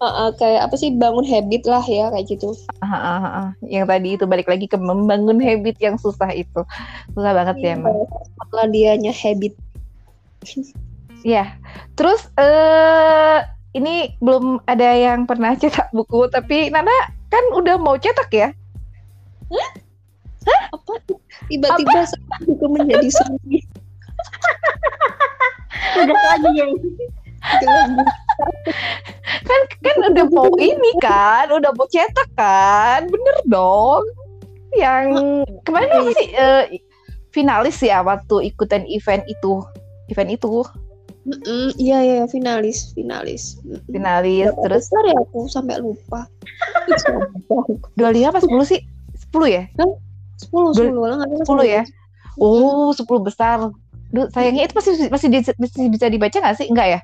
uh, uh, kayak apa sih bangun habit lah ya kayak gitu. Uh, uh, uh, uh. Yang tadi itu balik lagi ke membangun habit yang susah itu, susah banget ya emang. Setelah dianya habit. Ya, terus uh, ini belum ada yang pernah cetak buku, tapi Nana kan udah mau cetak ya? Apa? Tiba-tiba buku menjadi seni. Udah lagi ya kan kan udah mau ini kan, udah mau cetak kan, bener dong. Yang kemarin apa sih uh, finalis ya waktu ikutan event itu, event itu. Mm -mm, iya iya finalis finalis. Finalis Berapa terus? besar ya aku sampai lupa. Dua lima apa sepuluh sih? Sepuluh ya sepuluh sepuluh sepuluh ya? oh sepuluh besar. Duh, sayangnya itu masih masih, masih bisa dibaca nggak sih? Enggak ya?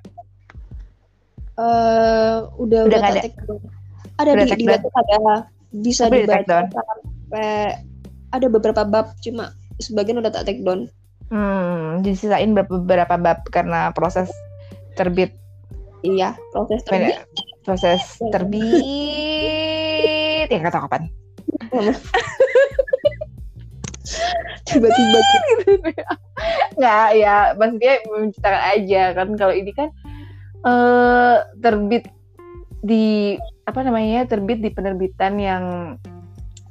Uh, udah udah, udah ada? ada udah di, di ada bisa Tapi dibaca sampai ada beberapa bab cuma sebagian udah tak take down. Hmm disisain beberapa bab karena proses terbit. Iya proses terbit. Proses terbit. Ya kata kapan tiba-tiba gitu nggak ya maksudnya menciptakan aja kan. Kalau ini kan uh, terbit di apa namanya terbit di penerbitan yang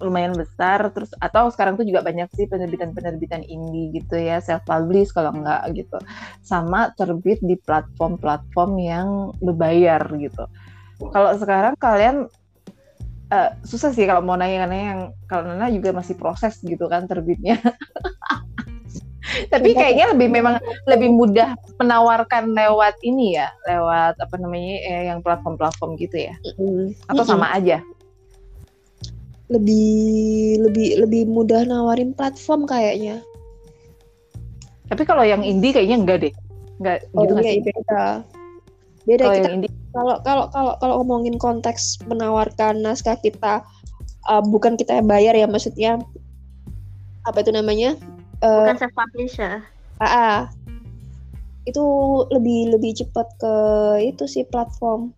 lumayan besar. Terus atau sekarang tuh juga banyak sih penerbitan-penerbitan indie gitu ya self publish kalau enggak gitu. Sama terbit di platform-platform yang berbayar gitu. Kalau sekarang kalian uh, susah sih kalau mau nanya karena yang kalau Nana juga masih proses gitu kan terbitnya. Tapi kayaknya lebih memang lebih mudah menawarkan lewat ini ya lewat apa namanya eh, yang platform-platform gitu ya. Mm-hmm. atau sama aja? Lebih lebih lebih mudah nawarin platform kayaknya. Tapi kalau yang indie kayaknya enggak deh. Enggak oh, gitu iya, beda. Beda kalau kita kalau kalau kalau kalau ngomongin konteks menawarkan naskah kita uh, bukan kita yang bayar ya maksudnya apa itu namanya? Uh, bukan self publisher ah, ah itu lebih lebih cepat ke itu sih platform.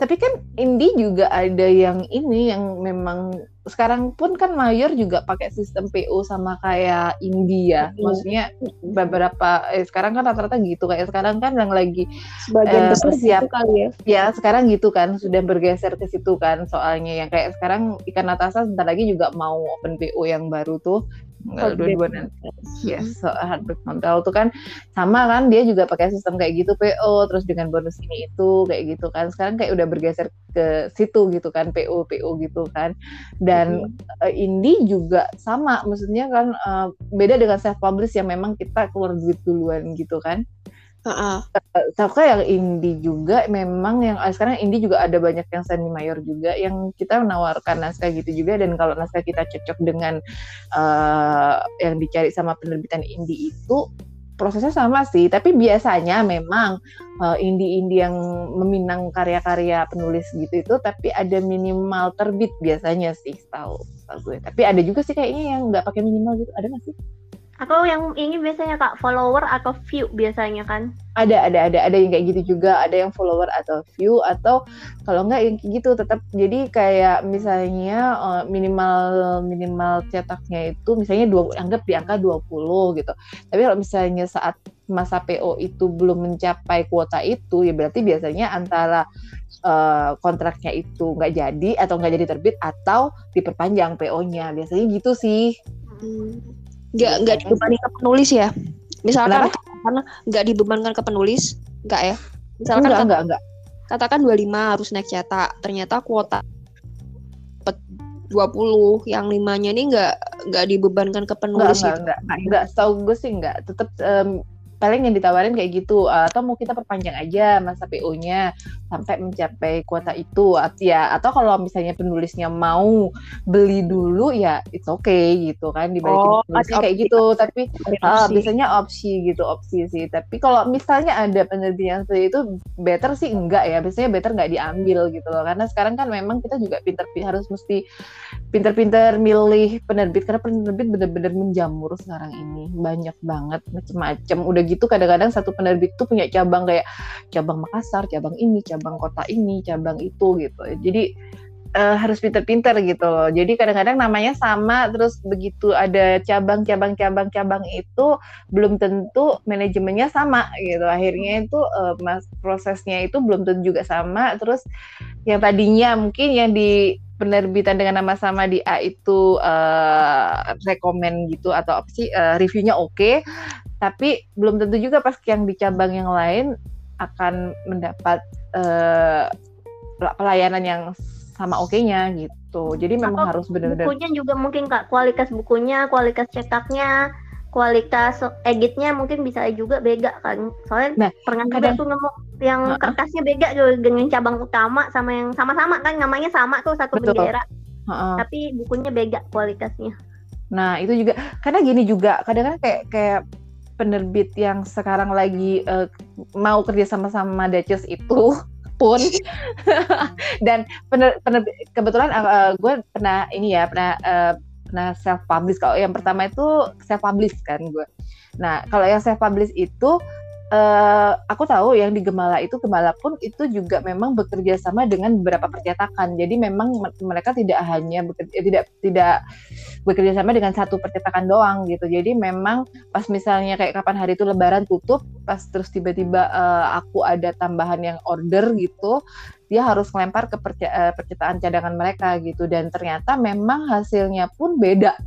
Tapi kan indie juga ada yang ini yang memang sekarang pun kan mayor juga pakai sistem PO sama kayak India. Hmm. Maksudnya beberapa eh, sekarang kan rata-rata gitu kayak sekarang kan yang lagi sebagian eh, besar siap gitu kali ya. Ya, sekarang gitu kan sudah bergeser ke situ kan soalnya yang kayak sekarang ikan Natasa sebentar lagi juga mau open PO yang baru tuh tanggal dua-dua nanti. Yes, so Heartbreak Motel tuh kan sama kan dia juga pakai sistem kayak gitu PO terus dengan bonus ini itu kayak gitu kan. Sekarang kayak udah bergeser ke situ gitu kan PO PO gitu kan. Dan mm-hmm. uh, indie juga sama maksudnya kan uh, beda dengan self publish yang memang kita keluar duit duluan gitu kan. Uh-uh. Uh, yang indie juga memang yang uh, sekarang indie juga ada banyak yang semi mayor juga yang kita menawarkan naskah gitu juga. Dan kalau naskah kita cocok dengan uh, yang dicari sama penerbitan indie itu prosesnya sama sih. Tapi biasanya memang uh, indie-indie yang meminang karya-karya penulis gitu itu tapi ada minimal terbit biasanya sih tahu tahu gue. Tapi ada juga sih kayaknya yang nggak pakai minimal gitu. Ada nggak sih Aku yang ini biasanya kak follower atau view biasanya kan? Ada ada ada ada yang kayak gitu juga ada yang follower atau view atau kalau enggak yang kayak gitu tetap jadi kayak misalnya uh, minimal minimal cetaknya itu misalnya dua anggap di angka 20 gitu. Tapi kalau misalnya saat masa PO itu belum mencapai kuota itu ya berarti biasanya antara uh, kontraknya itu nggak jadi atau nggak jadi terbit atau diperpanjang PO-nya biasanya gitu sih. Hmm nggak nggak dibebani ke penulis ya. Misalkan Kenapa? karena nggak dibebankan ke penulis nggak ya? Misalkan enggak, enggak, enggak. katakan 25 harus naik cetak ternyata kuota 20 yang limanya ini nggak nggak dibebankan ke penulis enggak, enggak, enggak, enggak, enggak, gue sih enggak tetap um, paling yang ditawarin kayak gitu atau mau kita perpanjang aja masa PO-nya sampai mencapai kuota itu. Ya atau kalau misalnya penulisnya mau beli dulu ya it's okay gitu kan dibalikin oh, penulisnya kayak gitu. tapi uh, biasanya opsi gitu opsi sih. Tapi kalau misalnya ada penerbit yang seperti itu better sih enggak ya. Biasanya better nggak diambil gitu loh. Karena sekarang kan memang kita juga pinter harus mesti pinter-pinter milih penerbit. Karena penerbit bener-bener menjamur sekarang ini. Banyak banget macem-macem udah gitu kadang-kadang satu penerbit tuh punya cabang kayak cabang Makassar, cabang ini, cabang kota ini, cabang itu gitu. Jadi uh, harus pinter-pinter gitu loh. Jadi kadang-kadang namanya sama, terus begitu ada cabang-cabang cabang-cabang itu belum tentu manajemennya sama gitu. Akhirnya itu uh, mas prosesnya itu belum tentu juga sama. Terus yang tadinya mungkin yang di penerbitan dengan nama sama di A itu uh, rekomend gitu atau apa sih uh, reviewnya oke, okay, tapi belum tentu juga pas yang di cabang yang lain akan mendapat uh, pelayanan yang sama oke-nya gitu. Jadi memang Atau harus benar-benar bukunya juga mungkin Kak, kualitas bukunya, kualitas cetaknya, kualitas editnya mungkin bisa juga beda kan. Soalnya nah, pernah juga tuh nemu yang uh -uh. kertasnya beda dengan cabang utama sama yang sama-sama kan namanya sama tuh satu Betul. bendera. Uh -uh. Tapi bukunya beda kualitasnya. Nah, itu juga karena gini juga kadang-kadang kayak kayak penerbit yang sekarang lagi uh, mau kerja sama-sama Duchess itu pun. Dan pener, pener, kebetulan uh, gue pernah ini ya pernah uh, pernah self publish kalau yang pertama itu self publish kan gue nah kalau yang self publish itu uh, aku tahu yang di Gemala itu Gemala pun itu juga memang bekerja sama dengan beberapa percetakan. Jadi memang mereka tidak hanya bekerja, eh, tidak tidak bekerja sama dengan satu percetakan doang gitu. Jadi memang pas misalnya kayak kapan hari itu Lebaran tutup, pas terus tiba-tiba uh, aku ada tambahan yang order gitu, dia harus melempar ke perce percetakan cadangan mereka gitu. Dan ternyata memang hasilnya pun beda,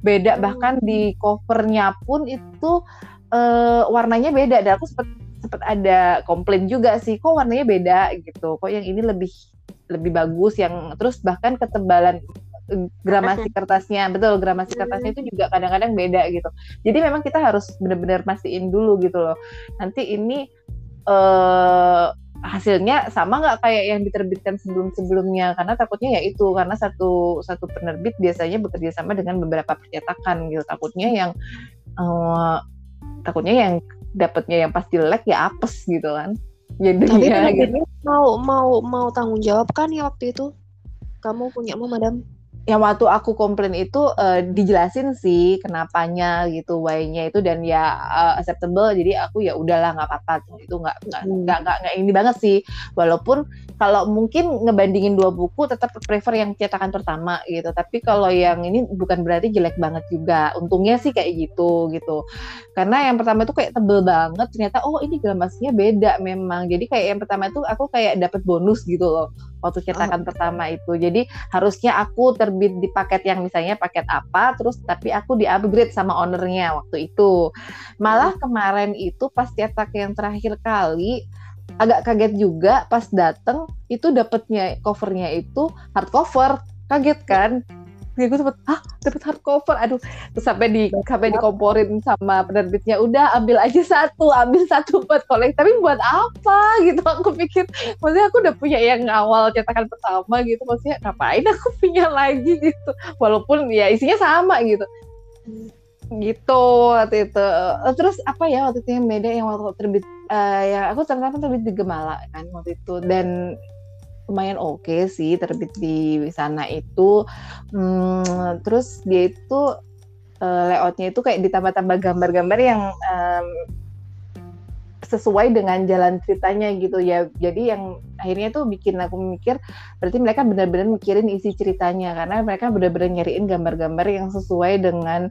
beda bahkan di covernya pun itu uh, warnanya beda. Dan aku sempat sempat ada komplain juga sih kok warnanya beda? Gitu. Kok yang ini lebih lebih bagus yang terus bahkan ketebalan eh, gramasi kertasnya. Betul gramasi hmm. kertasnya itu juga kadang-kadang beda gitu. Jadi memang kita harus benar-benar mastiin dulu gitu loh. Nanti ini uh, hasilnya sama nggak kayak yang diterbitkan sebelum-sebelumnya? Karena takutnya ya itu karena satu satu penerbit biasanya bekerja sama dengan beberapa percetakan gitu. Takutnya yang uh, takutnya yang dapatnya yang pasti jelek ya apes gitu kan. Jadi Tapi ya gitu. mau mau mau tanggung jawab kan ya waktu itu? Kamu punya mau madam? Yang waktu aku komplain itu uh, dijelasin sih kenapanya gitu why-nya itu dan ya uh, acceptable. Jadi aku ya udahlah nggak apa-apa. Itu nggak nggak hmm. nggak nggak ini banget sih. Walaupun kalau mungkin ngebandingin dua buku tetap prefer yang cetakan pertama gitu tapi kalau yang ini bukan berarti jelek banget juga untungnya sih kayak gitu gitu karena yang pertama itu kayak tebel banget ternyata oh ini gramasinya beda memang jadi kayak yang pertama itu aku kayak dapat bonus gitu loh waktu cetakan oh. pertama itu. Jadi harusnya aku terbit di paket yang misalnya paket apa, terus tapi aku di upgrade sama ownernya waktu itu. Malah kemarin itu pas cetak yang terakhir kali agak kaget juga pas dateng itu dapetnya covernya itu hardcover kaget kan? Ya gue sempet ah dapet hardcover aduh. Terus sampai di sampai dikomporin sama penerbitnya udah ambil aja satu ambil satu buat kolek. Tapi buat apa? Gitu aku pikir. Maksudnya aku udah punya yang awal cetakan pertama gitu maksudnya ngapain aku punya lagi gitu. Walaupun ya isinya sama gitu gitu waktu itu. Terus apa ya waktu itu yang beda yang waktu terbit uh, ya aku ternyata terbit di Gemala kan waktu itu. Dan lumayan oke okay sih terbit di sana itu. Hmm, terus dia itu uh, layoutnya itu kayak ditambah-tambah gambar-gambar yang um, sesuai dengan jalan ceritanya gitu ya. Jadi yang akhirnya tuh bikin aku mikir berarti mereka benar-benar mikirin isi ceritanya. Karena mereka benar-benar nyariin gambar-gambar yang sesuai dengan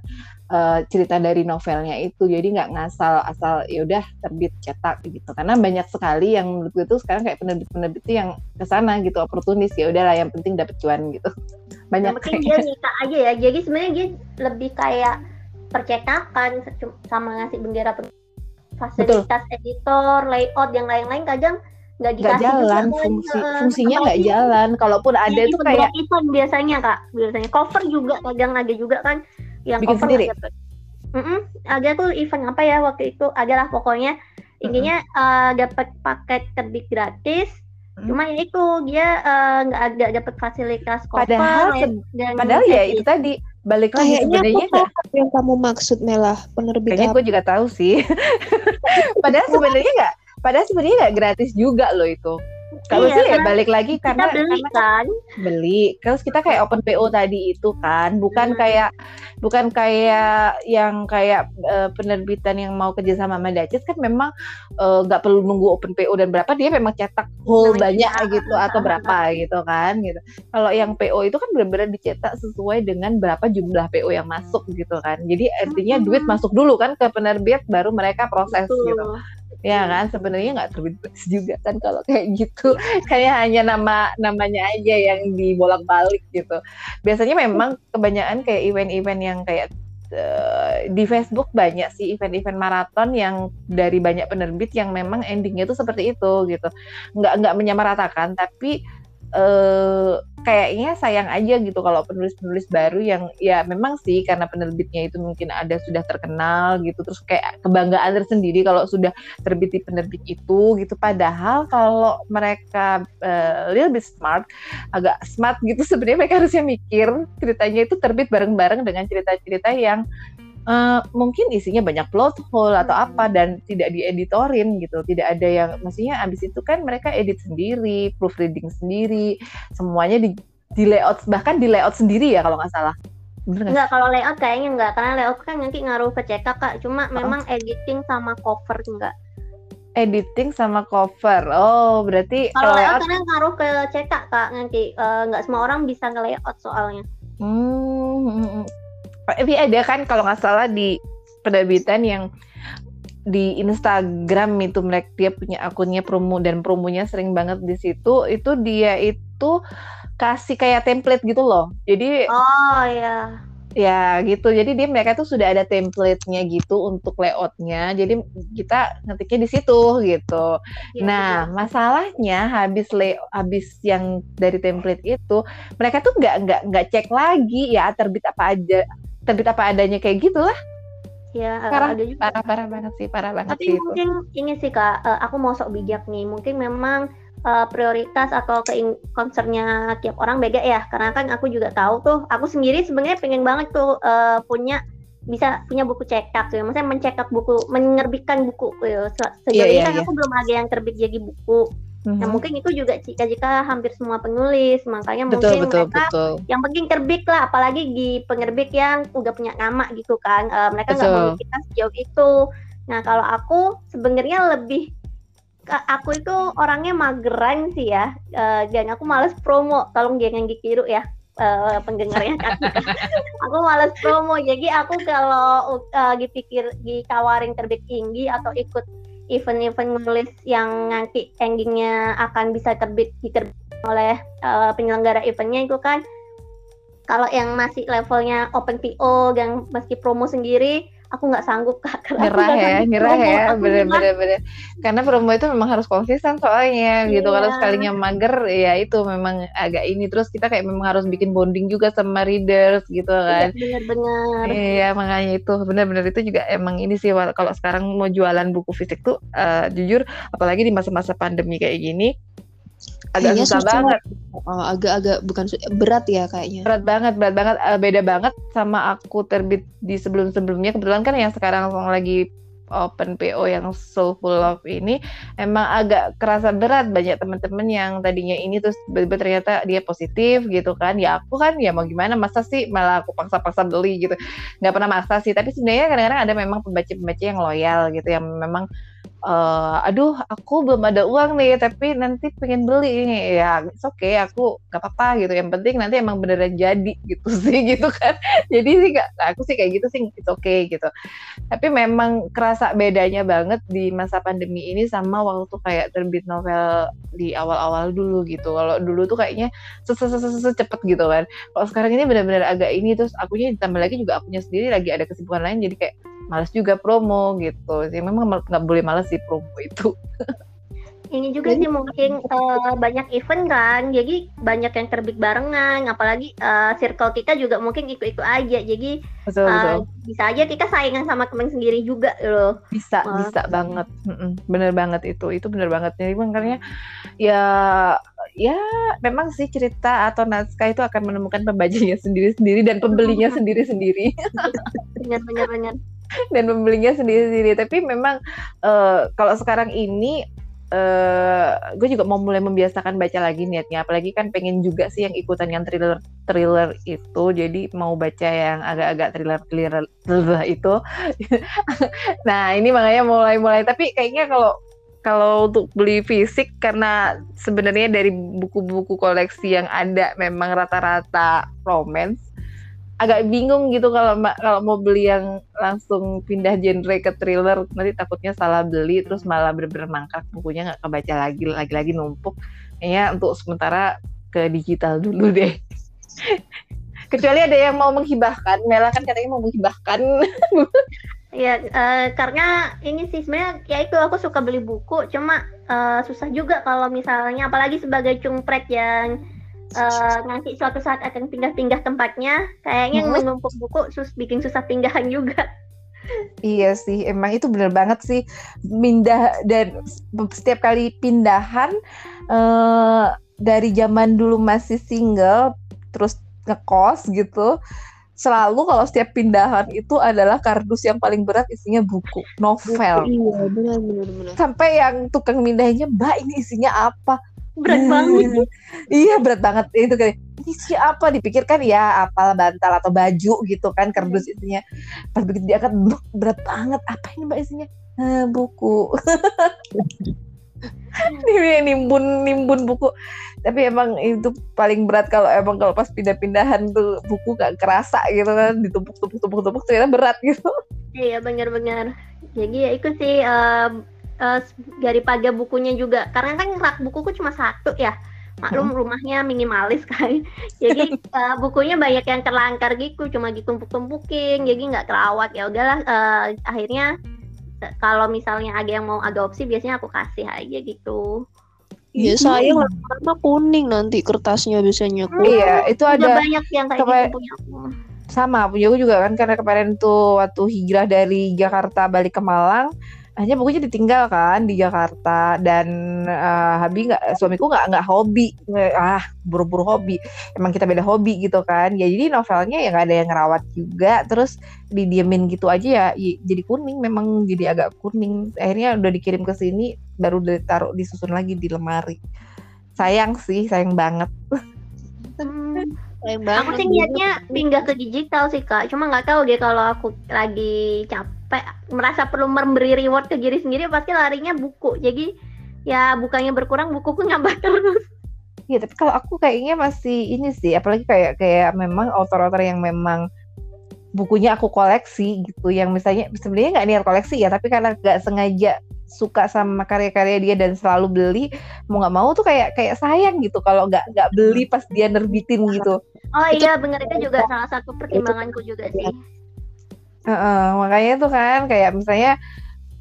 uh, cerita dari novelnya itu. Jadi nggak ngasal asal ya udah terbit cetak gitu. Karena banyak sekali yang menurut gue tuh sekarang kayak penerbit-penerbit yang ke sana gitu oportunis ya udahlah yang penting dapet cuan gitu. Banyak yang penting dia minta aja ya. Jadi sebenarnya dia lebih kayak percetakan sama ngasih bendera fasilitas Betul. editor layout yang lain-lain kadang nggak dikasih jalan juga, fungsi uh, fungsinya nggak jalan. Kalaupun ada itu kayak event biasanya kak. Biasanya cover juga kadang ada juga kan yang bikin sendiri? mm -mm, ada tuh event apa ya waktu itu? Adalah pokoknya. Intinya mm -hmm. uh, dapat paket terbit gratis. Hmm. Cuma ya itu dia eh, nggak uh, ada dapat fasilitas cover padahal dan padahal ya itu tadi balik lagi sebenarnya nggak. yang kamu maksud Melah penerbit kayaknya gue juga tahu sih. Padahal sebenarnya nggak padahal sebenarnya nggak gratis juga loh itu Kalau iya, sih ya balik lagi karena kita beli karena kan. Beli. Terus kita kayak open PO tadi itu kan, bukan hmm. kayak bukan kayak yang kayak uh, penerbitan yang mau kerja sama sama Dacis kan memang eh, nggak uh, perlu nunggu open PO dan berapa dia memang cetak whole nah, banyak ya. gitu atau berapa gitu kan gitu. Kalau yang PO itu kan benar-benar dicetak sesuai dengan berapa jumlah PO yang masuk gitu kan. Jadi artinya hmm. duit masuk dulu kan ke penerbit baru mereka proses Betul. gitu ya kan sebenarnya nggak terbit juga kan kalau kayak gitu. Kayak hanya nama namanya aja yang dibolak balik gitu. Biasanya memang kebanyakan kayak event-event yang kayak uh, di Facebook banyak sih event-event maraton yang dari banyak penerbit yang memang endingnya itu seperti itu gitu. Nggak nggak menyamaratakan tapi uh, kayaknya sayang aja gitu kalau penulis-penulis baru yang ya memang sih karena penerbitnya itu mungkin ada sudah terkenal gitu terus kayak kebanggaan tersendiri kalau sudah terbit di penerbit itu gitu. Padahal kalau mereka uh, little bit smart agak smart gitu sebenarnya mereka harusnya mikir ceritanya itu terbit bareng-bareng dengan cerita-cerita yang uh, mungkin isinya banyak plot hole atau apa hmm. dan tidak dieditorin gitu tidak ada yang maksudnya abis itu kan mereka edit sendiri proofreading sendiri semuanya di, di layout bahkan di layout sendiri ya kalau nggak salah Enggak, kalau layout kayaknya enggak karena layout kan nanti ngaruh ke cetak kak cuma oh. memang editing sama cover enggak editing sama cover. Oh, berarti kalau layout karena ngaruh ke cetak kak nanti uh, nggak semua orang bisa nge-layout soalnya. Hmm, hmm, hmm tapi ada kan kalau nggak salah di penerbitan yang di Instagram itu mereka dia punya akunnya promo dan promonya sering banget di situ itu dia itu kasih kayak template gitu loh. Jadi oh ya ya gitu. Jadi dia mereka tuh sudah ada template-nya gitu untuk layoutnya. Jadi kita ngetiknya di situ gitu. Ya, nah ya. masalahnya habis lay habis yang dari template itu mereka tuh nggak nggak nggak cek lagi ya terbit apa aja terbit apa adanya kayak gitulah ya parah, ada juga parah parah banget sih parah banget tapi sih mungkin itu. ini sih kak uh, aku mau sok bijak nih mungkin memang uh, prioritas atau ke concernnya tiap orang beda ya karena kan aku juga tahu tuh aku sendiri sebenarnya pengen banget tuh uh, punya bisa punya buku cetak tuh, maksudnya mencetak buku, menerbitkan buku tuh. Sejauh yeah, ini yeah, kan yeah. aku belum ada yang terbit jadi buku. Mm-hmm. Nah mungkin itu juga jika-jika hampir semua penulis, makanya betul, mungkin betul, mereka betul. yang penting terbit lah, apalagi di penerbit yang udah punya nama gitu kan, uh, mereka nggak mau kita sejauh itu. Nah kalau aku sebenarnya lebih aku itu orangnya mageran sih ya, uh, dan aku males promo, tolong jangan ditiru ya uh, pendengarnya kan. aku males promo, jadi aku kalau uh, dipikir ditawarin terbit tinggi atau ikut event-event nulis yang nanti endingnya akan bisa terbit diterbit oleh uh, penyelenggara eventnya itu kan. Kalau yang masih levelnya open PO yang meski promo sendiri aku nggak sanggup kak nyerah ya nyerah ya bener bener karena promo itu memang harus konsisten soalnya gitu. Kalau iya. sekalinya mager ya itu memang agak ini. Terus kita kayak memang harus bikin bonding juga sama readers gitu iya, kan. bener bener iya makanya itu. Bener bener itu juga emang ini sih kalau sekarang mau jualan buku fisik tuh uh, jujur apalagi di masa-masa pandemi kayak gini agak Kayaknya susah, susah banget. Oh, agak-agak bukan berat ya kayaknya. Berat banget, berat banget. Uh, beda banget sama aku terbit di sebelum-sebelumnya. Kebetulan kan yang sekarang lagi open PO yang so full of ini emang agak kerasa berat banyak teman-teman yang tadinya ini terus tiba-tiba ternyata dia positif gitu kan ya aku kan ya mau gimana masa sih malah aku paksa-paksa beli gitu nggak pernah maksa sih tapi sebenarnya kadang-kadang ada memang pembaca-pembaca yang loyal gitu yang memang uh, aduh aku belum ada uang nih tapi nanti pengen beli ini. Ya oke okay aku gak apa-apa gitu. Yang penting nanti emang beneran jadi gitu sih gitu kan. Jadi sih gak nah, aku sih kayak gitu sih oke okay gitu. Tapi memang kerasa bedanya banget di masa pandemi ini sama waktu kayak terbit novel di awal-awal dulu gitu. Kalau dulu tuh kayaknya cepet gitu kan. Kalau sekarang ini benar-benar agak ini terus akunya ditambah lagi juga akunya sendiri lagi ada kesibukan lain jadi kayak males juga promo gitu. Sih memang nggak boleh males sih promo itu. Ini juga sih mungkin uh, banyak event kan. Jadi banyak yang terbit barengan. Apalagi uh, circle kita juga mungkin ikut-ikut aja. Jadi betul, uh, betul. bisa aja kita saingan sama teman sendiri juga loh. Bisa uh. bisa banget. Bener banget itu. Itu bener banget. Jadi makanya ya ya memang sih cerita atau naskah itu akan menemukan pembacanya sendiri-sendiri dan pembelinya sendiri-sendiri. Benar benar benar dan membelinya sendiri-sendiri. Tapi memang uh, kalau sekarang ini uh, gue juga mau mulai membiasakan baca lagi niatnya. Apalagi kan pengen juga sih yang ikutan yang thriller thriller itu. Jadi mau baca yang agak-agak thriller thriller, itu. Nah ini makanya mulai-mulai. Tapi kayaknya kalau kalau untuk beli fisik karena sebenarnya dari buku-buku koleksi yang ada memang rata-rata romance agak bingung gitu kalau kalau mau beli yang langsung pindah genre ke thriller nanti takutnya salah beli terus malah bener-bener mangkrak bukunya nggak kebaca lagi lagi-lagi numpuk. Kayaknya untuk sementara ke digital dulu deh. Kecuali ada yang mau menghibahkan Mela kan katanya mau menghibahkan. Ya uh, karena ini sih sebenarnya ya itu aku suka beli buku cuma uh, susah juga kalau misalnya apalagi sebagai cungpret yang uh, nanti suatu saat akan pindah-pindah tempatnya kayaknya hmm. menumpuk buku sus bikin susah pinggahan juga Iya sih, emang itu bener banget sih. Pindah dan setiap kali pindahan uh, dari zaman dulu masih single, terus ngekos gitu, selalu kalau setiap pindahan itu adalah kardus yang paling berat isinya buku, novel. Iya, benar benar benar. Sampai yang tukang mindahnya, "Mbak, ini isinya apa?" Berat banget. iya. Berat banget. Itu kayak ini siapa? Dipikirkan ya apal bantal atau baju gitu kan kardus isinya. Pas begitu diangkat berat banget. Apa ini mbak isinya? Eh, buku. Ini nimbun nimbun buku. Tapi emang itu paling berat kalau emang kalau pas pindah-pindahan tuh buku gak kerasa gitu kan ditumpuk tumpuk tumpuk tumpuk ternyata berat gitu. Iya benar-benar. Jadi ya itu sih uh, uh, daripada bukunya juga. Karena kan rak bukuku cuma satu ya. Maklum hmm. rumahnya minimalis kan. Jadi uh, bukunya banyak yang terlangkar gitu. Cuma ditumpuk-tumpukin. Jadi nggak terawat. Ya udahlah uh, akhirnya kalau misalnya ada yang mau adopsi biasanya aku kasih aja gitu. Iya sayang lama kuning nanti kertasnya biasanya. Hmm, iya itu ada banyak yang kayak gitu punya aku. Sama punya aku juga kan. Karena kemarin tuh waktu hijrah dari Jakarta balik ke Malang hanya bukunya ditinggal kan di Jakarta dan uh, Habi nggak suamiku nggak nggak hobi. Ah buru-buru hobi. Emang kita beda hobi gitu kan. Ya jadi novelnya ya nggak ada yang ngerawat juga. Terus didiemin gitu aja ya jadi kuning memang jadi agak kuning. Akhirnya udah dikirim ke sini baru ditaruh disusun lagi di lemari. Sayang sih sayang banget. Hmm, sayang banget aku sih niatnya pindah ke digital sih kak. Cuma nggak tahu deh kalau aku lagi capek merasa perlu memberi reward ke diri sendiri pasti larinya buku. Jadi ya bukannya berkurang bukuku nambah terus. Iya tapi kalau aku kayaknya masih ini sih apalagi kayak kayak memang author-author yang memang bukunya aku koleksi gitu yang misalnya sebenarnya nggak niat koleksi ya tapi karena nggak sengaja suka sama karya-karya dia dan selalu beli mau nggak mau tuh kayak kayak sayang gitu kalau nggak nggak beli pas dia nerbitin gitu. Oh itu, iya benar itu juga salah satu pertimbanganku juga sih Uh, makanya tuh kan kayak misalnya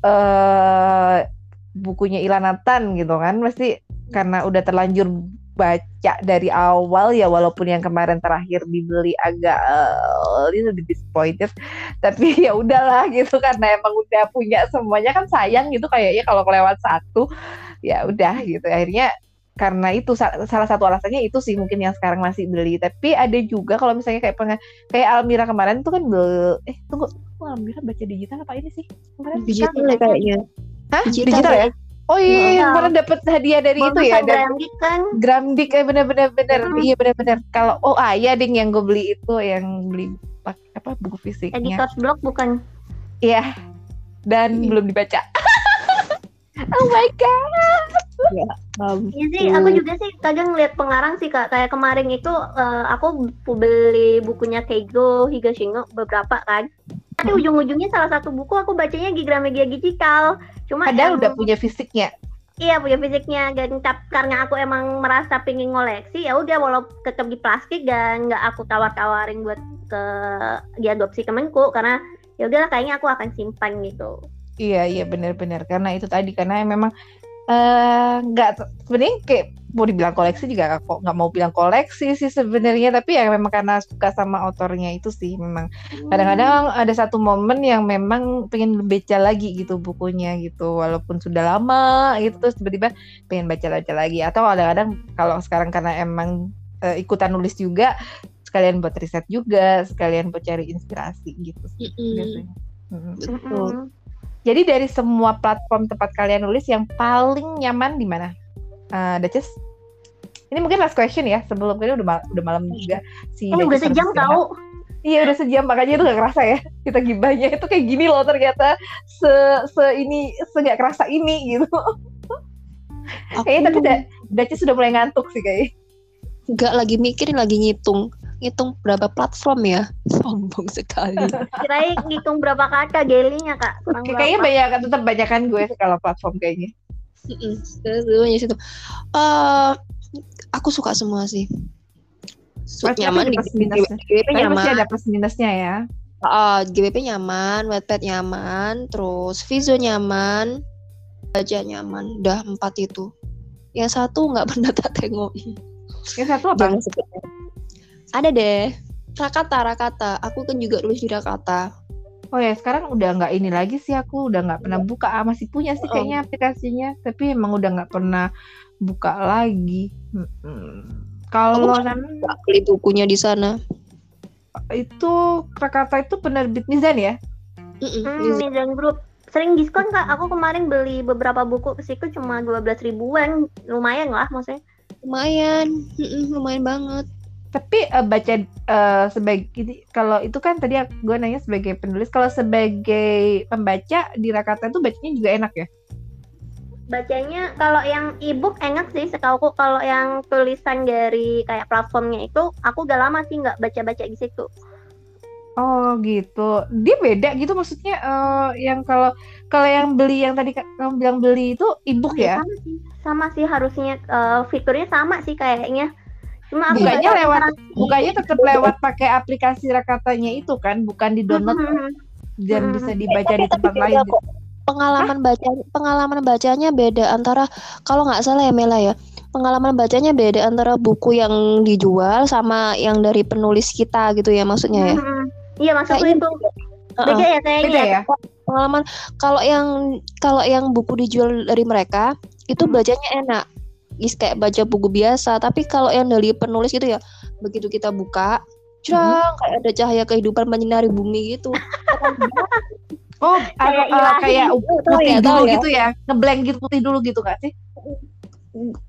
uh, bukunya Ilanatan gitu kan pasti karena udah terlanjur baca dari awal ya walaupun yang kemarin terakhir dibeli agak uh, lebih disappointed tapi ya udahlah gitu karena emang udah punya semuanya kan sayang gitu kayaknya kalau kelewat satu ya udah gitu. Akhirnya karena itu salah satu alasannya itu sih mungkin yang sekarang masih beli tapi ada juga kalau misalnya kayak pengen kayak Almira kemarin tuh kan bel eh tunggu oh, Almira baca digital apa ini sih kemarin digital ya kayaknya Hah? digital, digital ya? Oh iya, iya. kemarin dapat hadiah dari itu ya dan Gramdik kan. Gramdik eh benar-benar benar. Hmm. Iya benar-benar. Kalau oh ah iya ding yang gue beli itu yang beli apa buku fisiknya. Editor blog bukan? Iya. Dan hmm. belum dibaca. Oh my god. Ya, um, iya sih, aku juga sih kadang ngeliat pengarang sih kak. Kayak kemarin itu uh, aku beli bukunya Keigo Higashino beberapa kan. Tapi hmm. ujung-ujungnya salah satu buku aku bacanya di Gramedia Digital. Cuma padahal udah punya fisiknya. Iya punya fisiknya dan karena aku emang merasa pingin ngoleksi ya udah walaupun tetap di plastik dan nggak aku tawar-tawarin buat ke diadopsi kemenku karena ya udahlah kayaknya aku akan simpan gitu. Iya iya benar-benar karena itu tadi karena memang eh, nggak uh, sebenarnya kayak mau dibilang koleksi juga kok nggak mau bilang koleksi sih sebenarnya tapi ya memang karena suka sama autornya itu sih memang kadang-kadang ada satu momen yang memang pengen baca lagi gitu bukunya gitu walaupun sudah lama gitu terus tiba-tiba pengen baca-baca lagi atau kadang-kadang kalau sekarang karena emang uh, ikutan nulis juga sekalian buat riset juga sekalian buat cari inspirasi gitu sih mm -hmm. biasanya. Mm -hmm. Betul. Jadi dari semua platform tempat kalian nulis yang paling nyaman di mana? Uh, Daces? Ini mungkin last question ya sebelum ini udah mal udah malam juga si. Ini udah sejam tahu. Iya udah sejam makanya itu gak kerasa ya kita gibahnya itu kayak gini loh ternyata se se ini se gak kerasa ini gitu. Kayaknya tapi Dacis sudah mulai ngantuk sih kayaknya. Enggak lagi mikirin lagi ngitung ngitung berapa platform ya? Sombong sekali. Kirain ngitung berapa kakak gelinya kak. Kayaknya banyak tetap banyak kan gue kalau platform kayaknya. Semuanya situ. Uh, aku suka semua sih. Suka nyaman di GBP nyaman masih. Ada plus minusnya ya. Uh, GBP nyaman Wattpad nyaman terus Vizo nyaman aja nyaman. Udah empat itu. Yang satu nggak pernah tak tengoki yang satu apa ada deh. Rakata Rakata. Aku kan juga tulis di Rakata. Oh ya sekarang udah nggak ini lagi sih aku. Udah nggak pernah buka. Ah, masih punya sih kayaknya oh. aplikasinya. Tapi emang udah nggak pernah buka lagi. Hmm. Kalau nanti beli bukunya di sana? Itu Rakata itu penerbit Mizan ya? Hmm, Mizan. Group. Sering diskon kak. Aku kemarin beli beberapa buku. Ke situ cuma dua belas ribuan. Lumayan lah maksudnya. Lumayan. Lumayan banget tapi uh, baca uh, sebagai kalau itu kan tadi gue nanya sebagai penulis kalau sebagai pembaca di Rakata itu bacanya juga enak ya? Bacanya kalau yang ebook enak sih setahu kalau yang tulisan dari kayak platformnya itu aku udah lama sih nggak baca-baca di situ. Oh gitu, dia beda gitu maksudnya uh, yang kalau kalau yang beli yang tadi kamu bilang beli itu ebook ya? Sama sih, sama sih harusnya uh, fiturnya sama sih kayaknya. Cuma bukanya lewat bukanya tetap lewat pakai aplikasi Rakatanya itu kan, bukan di download hmm. dan hmm. bisa dibaca di tempat lain. Gitu. Pengalaman Hah? baca pengalaman bacanya beda antara kalau nggak salah ya Mela ya. Pengalaman bacanya beda antara buku yang dijual sama yang dari penulis kita gitu ya maksudnya ya. Iya maksudku itu beda ya kayaknya. Beda ya. Pengalaman kalau yang kalau yang buku dijual dari mereka itu hmm. bacanya enak is kayak baca buku biasa. Tapi kalau yang dari penulis gitu ya begitu kita buka cerang hmm. kayak ada cahaya kehidupan menyinari bumi gitu. Oh kayak uh, kayak putih ya, dulu ya. gitu ya? Ngeblank gitu putih dulu gitu gak sih?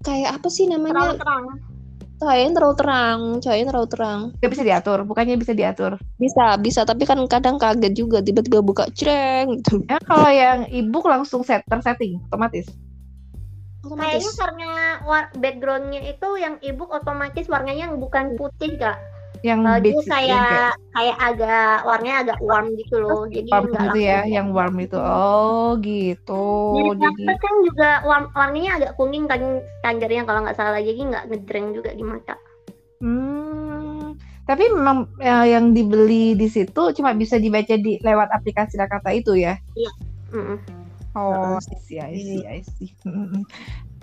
Kayak apa sih namanya? Terang. Cahayanya terlalu terang cahayanya terlalu terang. Gak bisa diatur bukannya bisa diatur? Bisa bisa tapi kan kadang kaget juga tiba-tiba buka cereng gitu. Ya kalau yang ibu langsung set tersetting otomatis Kayaknya karena backgroundnya itu yang ebook otomatis warnanya yang bukan putih kak. Yang uh, kayak kayak agak warnanya agak warm gitu loh. Jadi warm gitu ya, yang warm itu. Oh gitu. Jadi, jadi... kan juga warm, warnanya agak kuning kan standarnya kalau nggak salah. Jadi nggak ngedreng juga di mata. Hmm. Tapi memang ya, yang dibeli di situ cuma bisa dibaca di lewat aplikasi Rakata itu ya? Iya. Mm -mm. Oh, I see, I see, I see.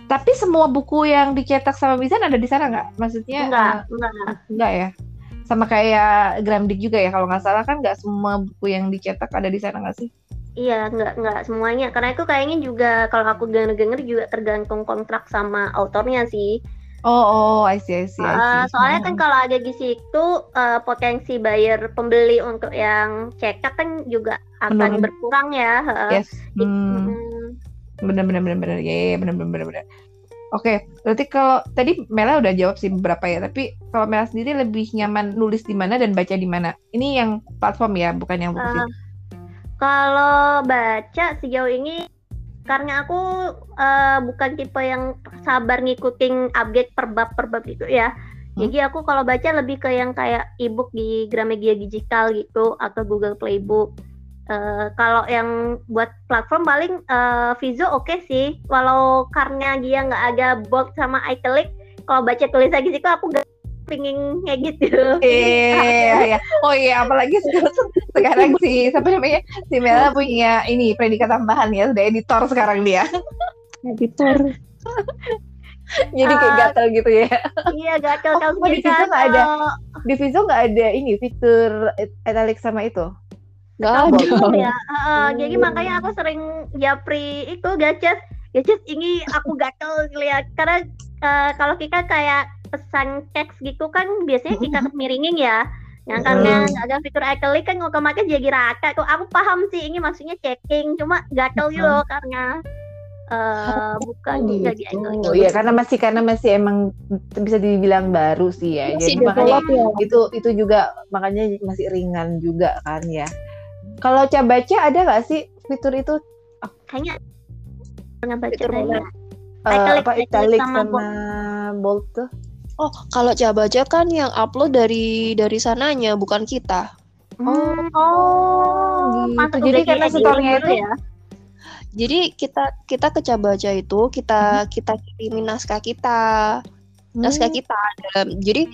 Tapi semua buku yang dicetak sama Bizan ada di sana nggak? Maksudnya enggak, uh, enggak, enggak ya? Sama kayak Gramdik juga ya kalau nggak salah kan nggak semua buku yang dicetak ada di sana nggak sih? Iya, nggak nggak semuanya. Karena itu kayaknya juga kalau aku denger-denger juga tergantung kontrak sama autornya sih. Oh, oh, I see, I see, I see. Uh, soalnya kan kalau ada di situ uh, potensi bayar pembeli untuk yang cetak kan juga akan Menurut. berkurang ya. Yes. Hmm. hmm. Bener, bener, bener, bener. Ya, yeah, bener, bener, bener, bener. Oke, okay, berarti kalau tadi Mela udah jawab sih beberapa ya, tapi kalau Mela sendiri lebih nyaman nulis di mana dan baca di mana? Ini yang platform ya, bukan yang buku. Uh, kalau baca sejauh ini karena aku uh, bukan tipe yang sabar ngikutin update per bab per bab gitu ya. Hmm. Jadi aku kalau baca lebih ke yang kayak ebook di Gramedia digital gitu atau Google Playbook. Uh, kalau yang buat platform paling uh, Vizo oke okay sih. Walau karena dia nggak ada bold sama italic, kalau baca tulisan gitu aku gak pingin kayak gitu. Iya, iya. Oh iya, apalagi sekarang si siapa namanya si Mela punya ini predikat tambahan ya, sudah editor sekarang dia. Editor. Jadi kayak uh, gatel gitu ya. Iya gatel oh, oh, di Vizo nggak ada di Vizo nggak ada ini fitur italic sama itu. Gak ada. Ya. Uh, uh, jadi makanya aku sering japri itu gacet. Gacet ini aku gatel lihat karena uh, kalau kita kayak pesan teks gitu kan biasanya kita miringin ya. yang karena hmm. ada fitur iconic kan nggak kemarin jadi raka kok aku paham sih ini maksudnya checking cuma gatel gitu loh karena uh, bukan oh, jadi gitu. Oh iya karena masih karena masih emang bisa dibilang baru sih ya. Masih jadi makanya ya. itu itu juga makanya masih ringan juga kan ya. Kalau baca ada nggak sih fitur itu? Oh. Kayaknya nggak baca uh, apa italic sama, sama bold tuh? Oh, kalau Cabaja kan yang upload dari dari sananya, bukan kita. Oh, oh gitu. Jadi karena setornya itu ya. Jadi kita kita ke Cabaja itu kita hmm. kita kirimin naskah kita. Hmm. Naskah kita. Jadi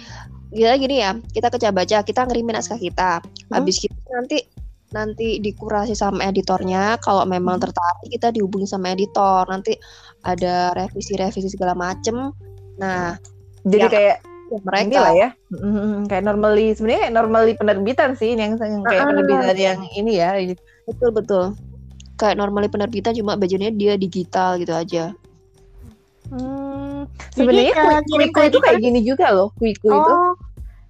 kita gini ya, kita ke Cabaja, kita ngirimin naskah kita. Hmm. Habis kita nanti nanti dikurasi sama editornya kalau memang hmm. tertarik kita dihubungi sama editor nanti ada revisi-revisi segala macem nah jadi ya, kayak ya mereka. lah ya. Mm, kayak normally sebenarnya normally penerbitan sih yang, yang kayak uh, penerbitan yang ini ya betul betul. Kayak normally penerbitan cuma bajunya dia digital gitu aja. Hmm, sebenarnya kuiku itu kayak gini juga loh kuiku oh, itu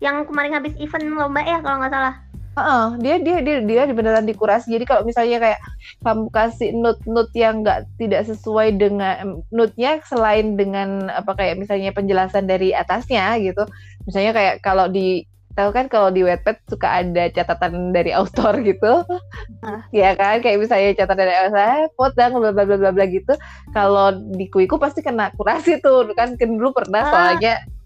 yang kemarin habis event lomba ya kalau nggak salah Uh, dia dia dia dia beneran dikurasi. Jadi kalau misalnya kayak kamu kasih note-note yang nggak tidak sesuai dengan note-nya selain dengan apa kayak misalnya penjelasan dari atasnya gitu. Misalnya kayak kalau di tahu kan kalau di Wattpad suka ada catatan dari autor gitu. Uh. ya kan kayak misalnya catatan dari author, potong bla bla bla bla gitu. Kalau di Kuiku pasti kena kurasi tuh kan kan dulu pernah uh. soalnya uh,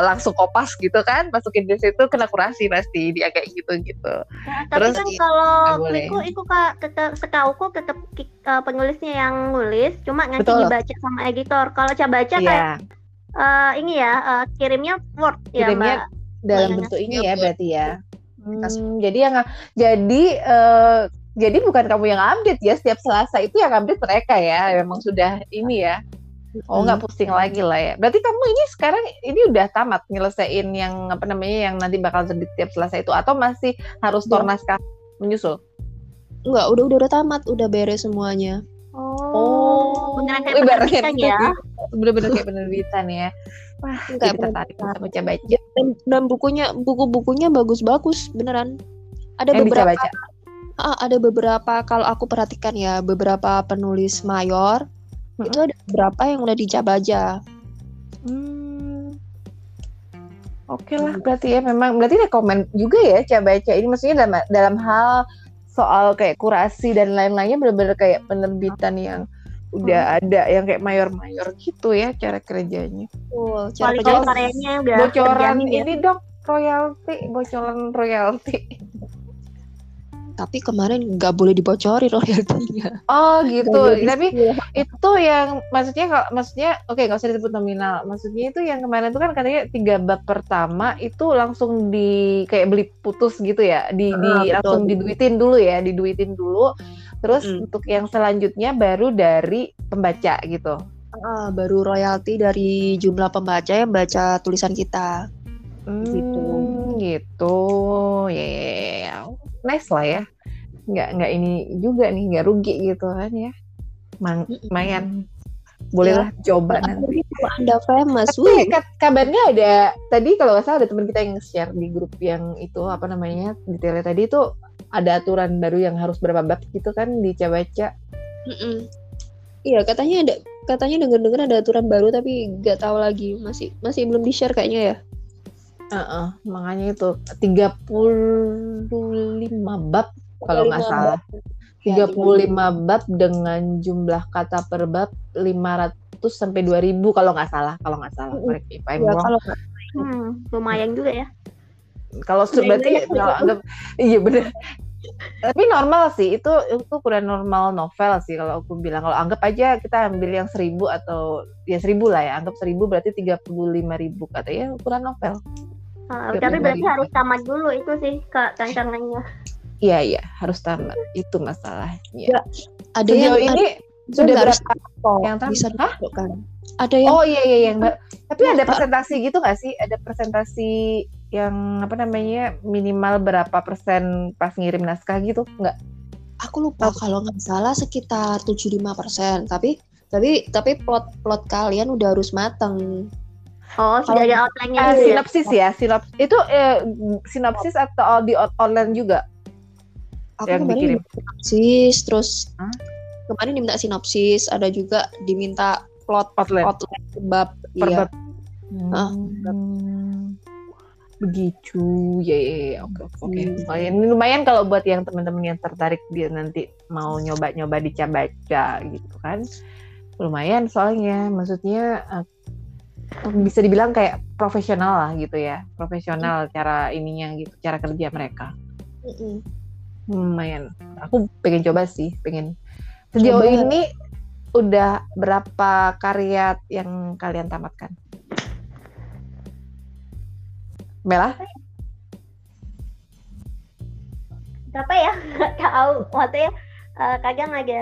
langsung kopas gitu kan masukin di situ kena kurasi pasti dia kayak gitu gitu nah, tapi Terus, kan kalau aku itu kak setauku tetap uh, penulisnya yang nulis cuma nanti Betul. dibaca sama editor. Kalau coba baca yeah. kayak uh, ini ya uh, kirimnya word ya, kirimnya ya mbak? dalam bentuk ini ya berarti ya. Hmm, jadi yang jadi uh, jadi bukan kamu yang update ya setiap Selasa itu yang update mereka ya. Memang sudah ini ya Oh nggak pusing lagi lah ya. Berarti kamu ini sekarang ini udah tamat nyelesain yang apa namanya yang nanti bakal terbit tiap selesai itu atau masih harus tor naskah menyusul? Enggak, udah udah udah tamat, udah beres semuanya. Oh, beneran kayak penerbitan ya? Bener-bener kayak penerbitan ya. Wah, Enggak, kita tarik kita baca baca. Dan, dan bukunya buku-bukunya bagus-bagus beneran. Ada yang beberapa. Baca. Ah, ada beberapa kalau aku perhatikan ya beberapa penulis mayor hmm. itu ada beberapa yang udah dijab aja hmm. oke okay lah berarti ya memang berarti rekomend juga ya coba baca ini maksudnya dalam dalam hal soal kayak kurasi dan lain-lainnya benar-benar kayak penerbitan yang udah hmm. ada yang kayak mayor-mayor gitu ya cara kerjanya. Oh, cara kerjanya udah bocoran ya. ini dok royalti, bocoran royalti tapi kemarin nggak boleh dibocori royaltinya. Oh gitu. tapi itu yang maksudnya kalau maksudnya oke okay, nggak usah disebut nominal. Maksudnya itu yang kemarin itu kan katanya tiga bab pertama itu langsung di kayak beli putus gitu ya, di, uh, di langsung diduitin dulu ya, diduitin dulu. Terus hmm. untuk yang selanjutnya baru dari pembaca gitu. Uh, baru royalti dari jumlah pembaca yang baca tulisan kita. Hmm, gitu. Gitu. Ya. Yeah nice lah ya. Nggak nggak ini juga nih nggak rugi gitu kan ya. Mang, lumayan bolehlah ya, coba nanti. anda famous tapi kabarnya ada tadi kalau nggak salah ada teman kita yang share di grup yang itu apa namanya detailnya tadi itu ada aturan baru yang harus berapa bab gitu kan dicabaca iya katanya ada katanya dengar-dengar ada aturan baru tapi nggak tahu lagi masih masih belum di share kayaknya ya Uh, uh, makanya itu 35 bab kalau nggak salah. 35 ya, bab dengan jumlah kata per bab 500 sampai 2000 kalau nggak salah, kalau nggak salah. Correct if I'm ya, Kalau, hmm, lumayan juga ya. Kalau berarti kalau anggap iya benar. Tapi normal sih itu itu ukuran normal novel sih kalau aku bilang kalau anggap aja kita ambil yang seribu atau ya seribu lah ya anggap seribu berarti tiga puluh lima ribu katanya ukuran novel. Uh, tapi berarti harus tamat dulu itu sih kak tantangannya. Iya iya harus tamat itu masalahnya. Ya, ada Sejauh yang ini ada, sudah berapa yang tamat? bisa kan? Ada yang Oh iya iya yang tapi ada presentasi gitu nggak sih? Ada presentasi yang apa namanya minimal berapa persen pas ngirim naskah gitu nggak? Aku lupa oh. kalau nggak salah sekitar 75 persen. Tapi tapi tapi plot plot kalian udah harus matang Oh, sudah ada outline-nya uh, gitu ya? sinopsis ya, sinopsis. Itu eh, sinopsis atau di online juga? Aku Yang kemarin dikirim. diminta sinopsis, terus Hah? kemarin diminta sinopsis, ada juga diminta plot Outline. outline bab. Per Iya. bab. Hmm. Begitu, ya, ya, ya. oke, oke, oke. Lumayan, ini lumayan kalau buat yang teman-teman yang tertarik dia nanti mau nyoba-nyoba dica-baca gitu kan. Lumayan soalnya, maksudnya eh, bisa dibilang kayak profesional lah gitu ya, profesional cara ininya gitu, cara kerja mereka. Mm-mm. Lumayan. Aku pengen coba sih, pengen. Sejauh Coba. ini udah berapa karya yang kalian tamatkan? Bella? Berapa ya? Nggak tahu. Maksudnya eh, kadang ada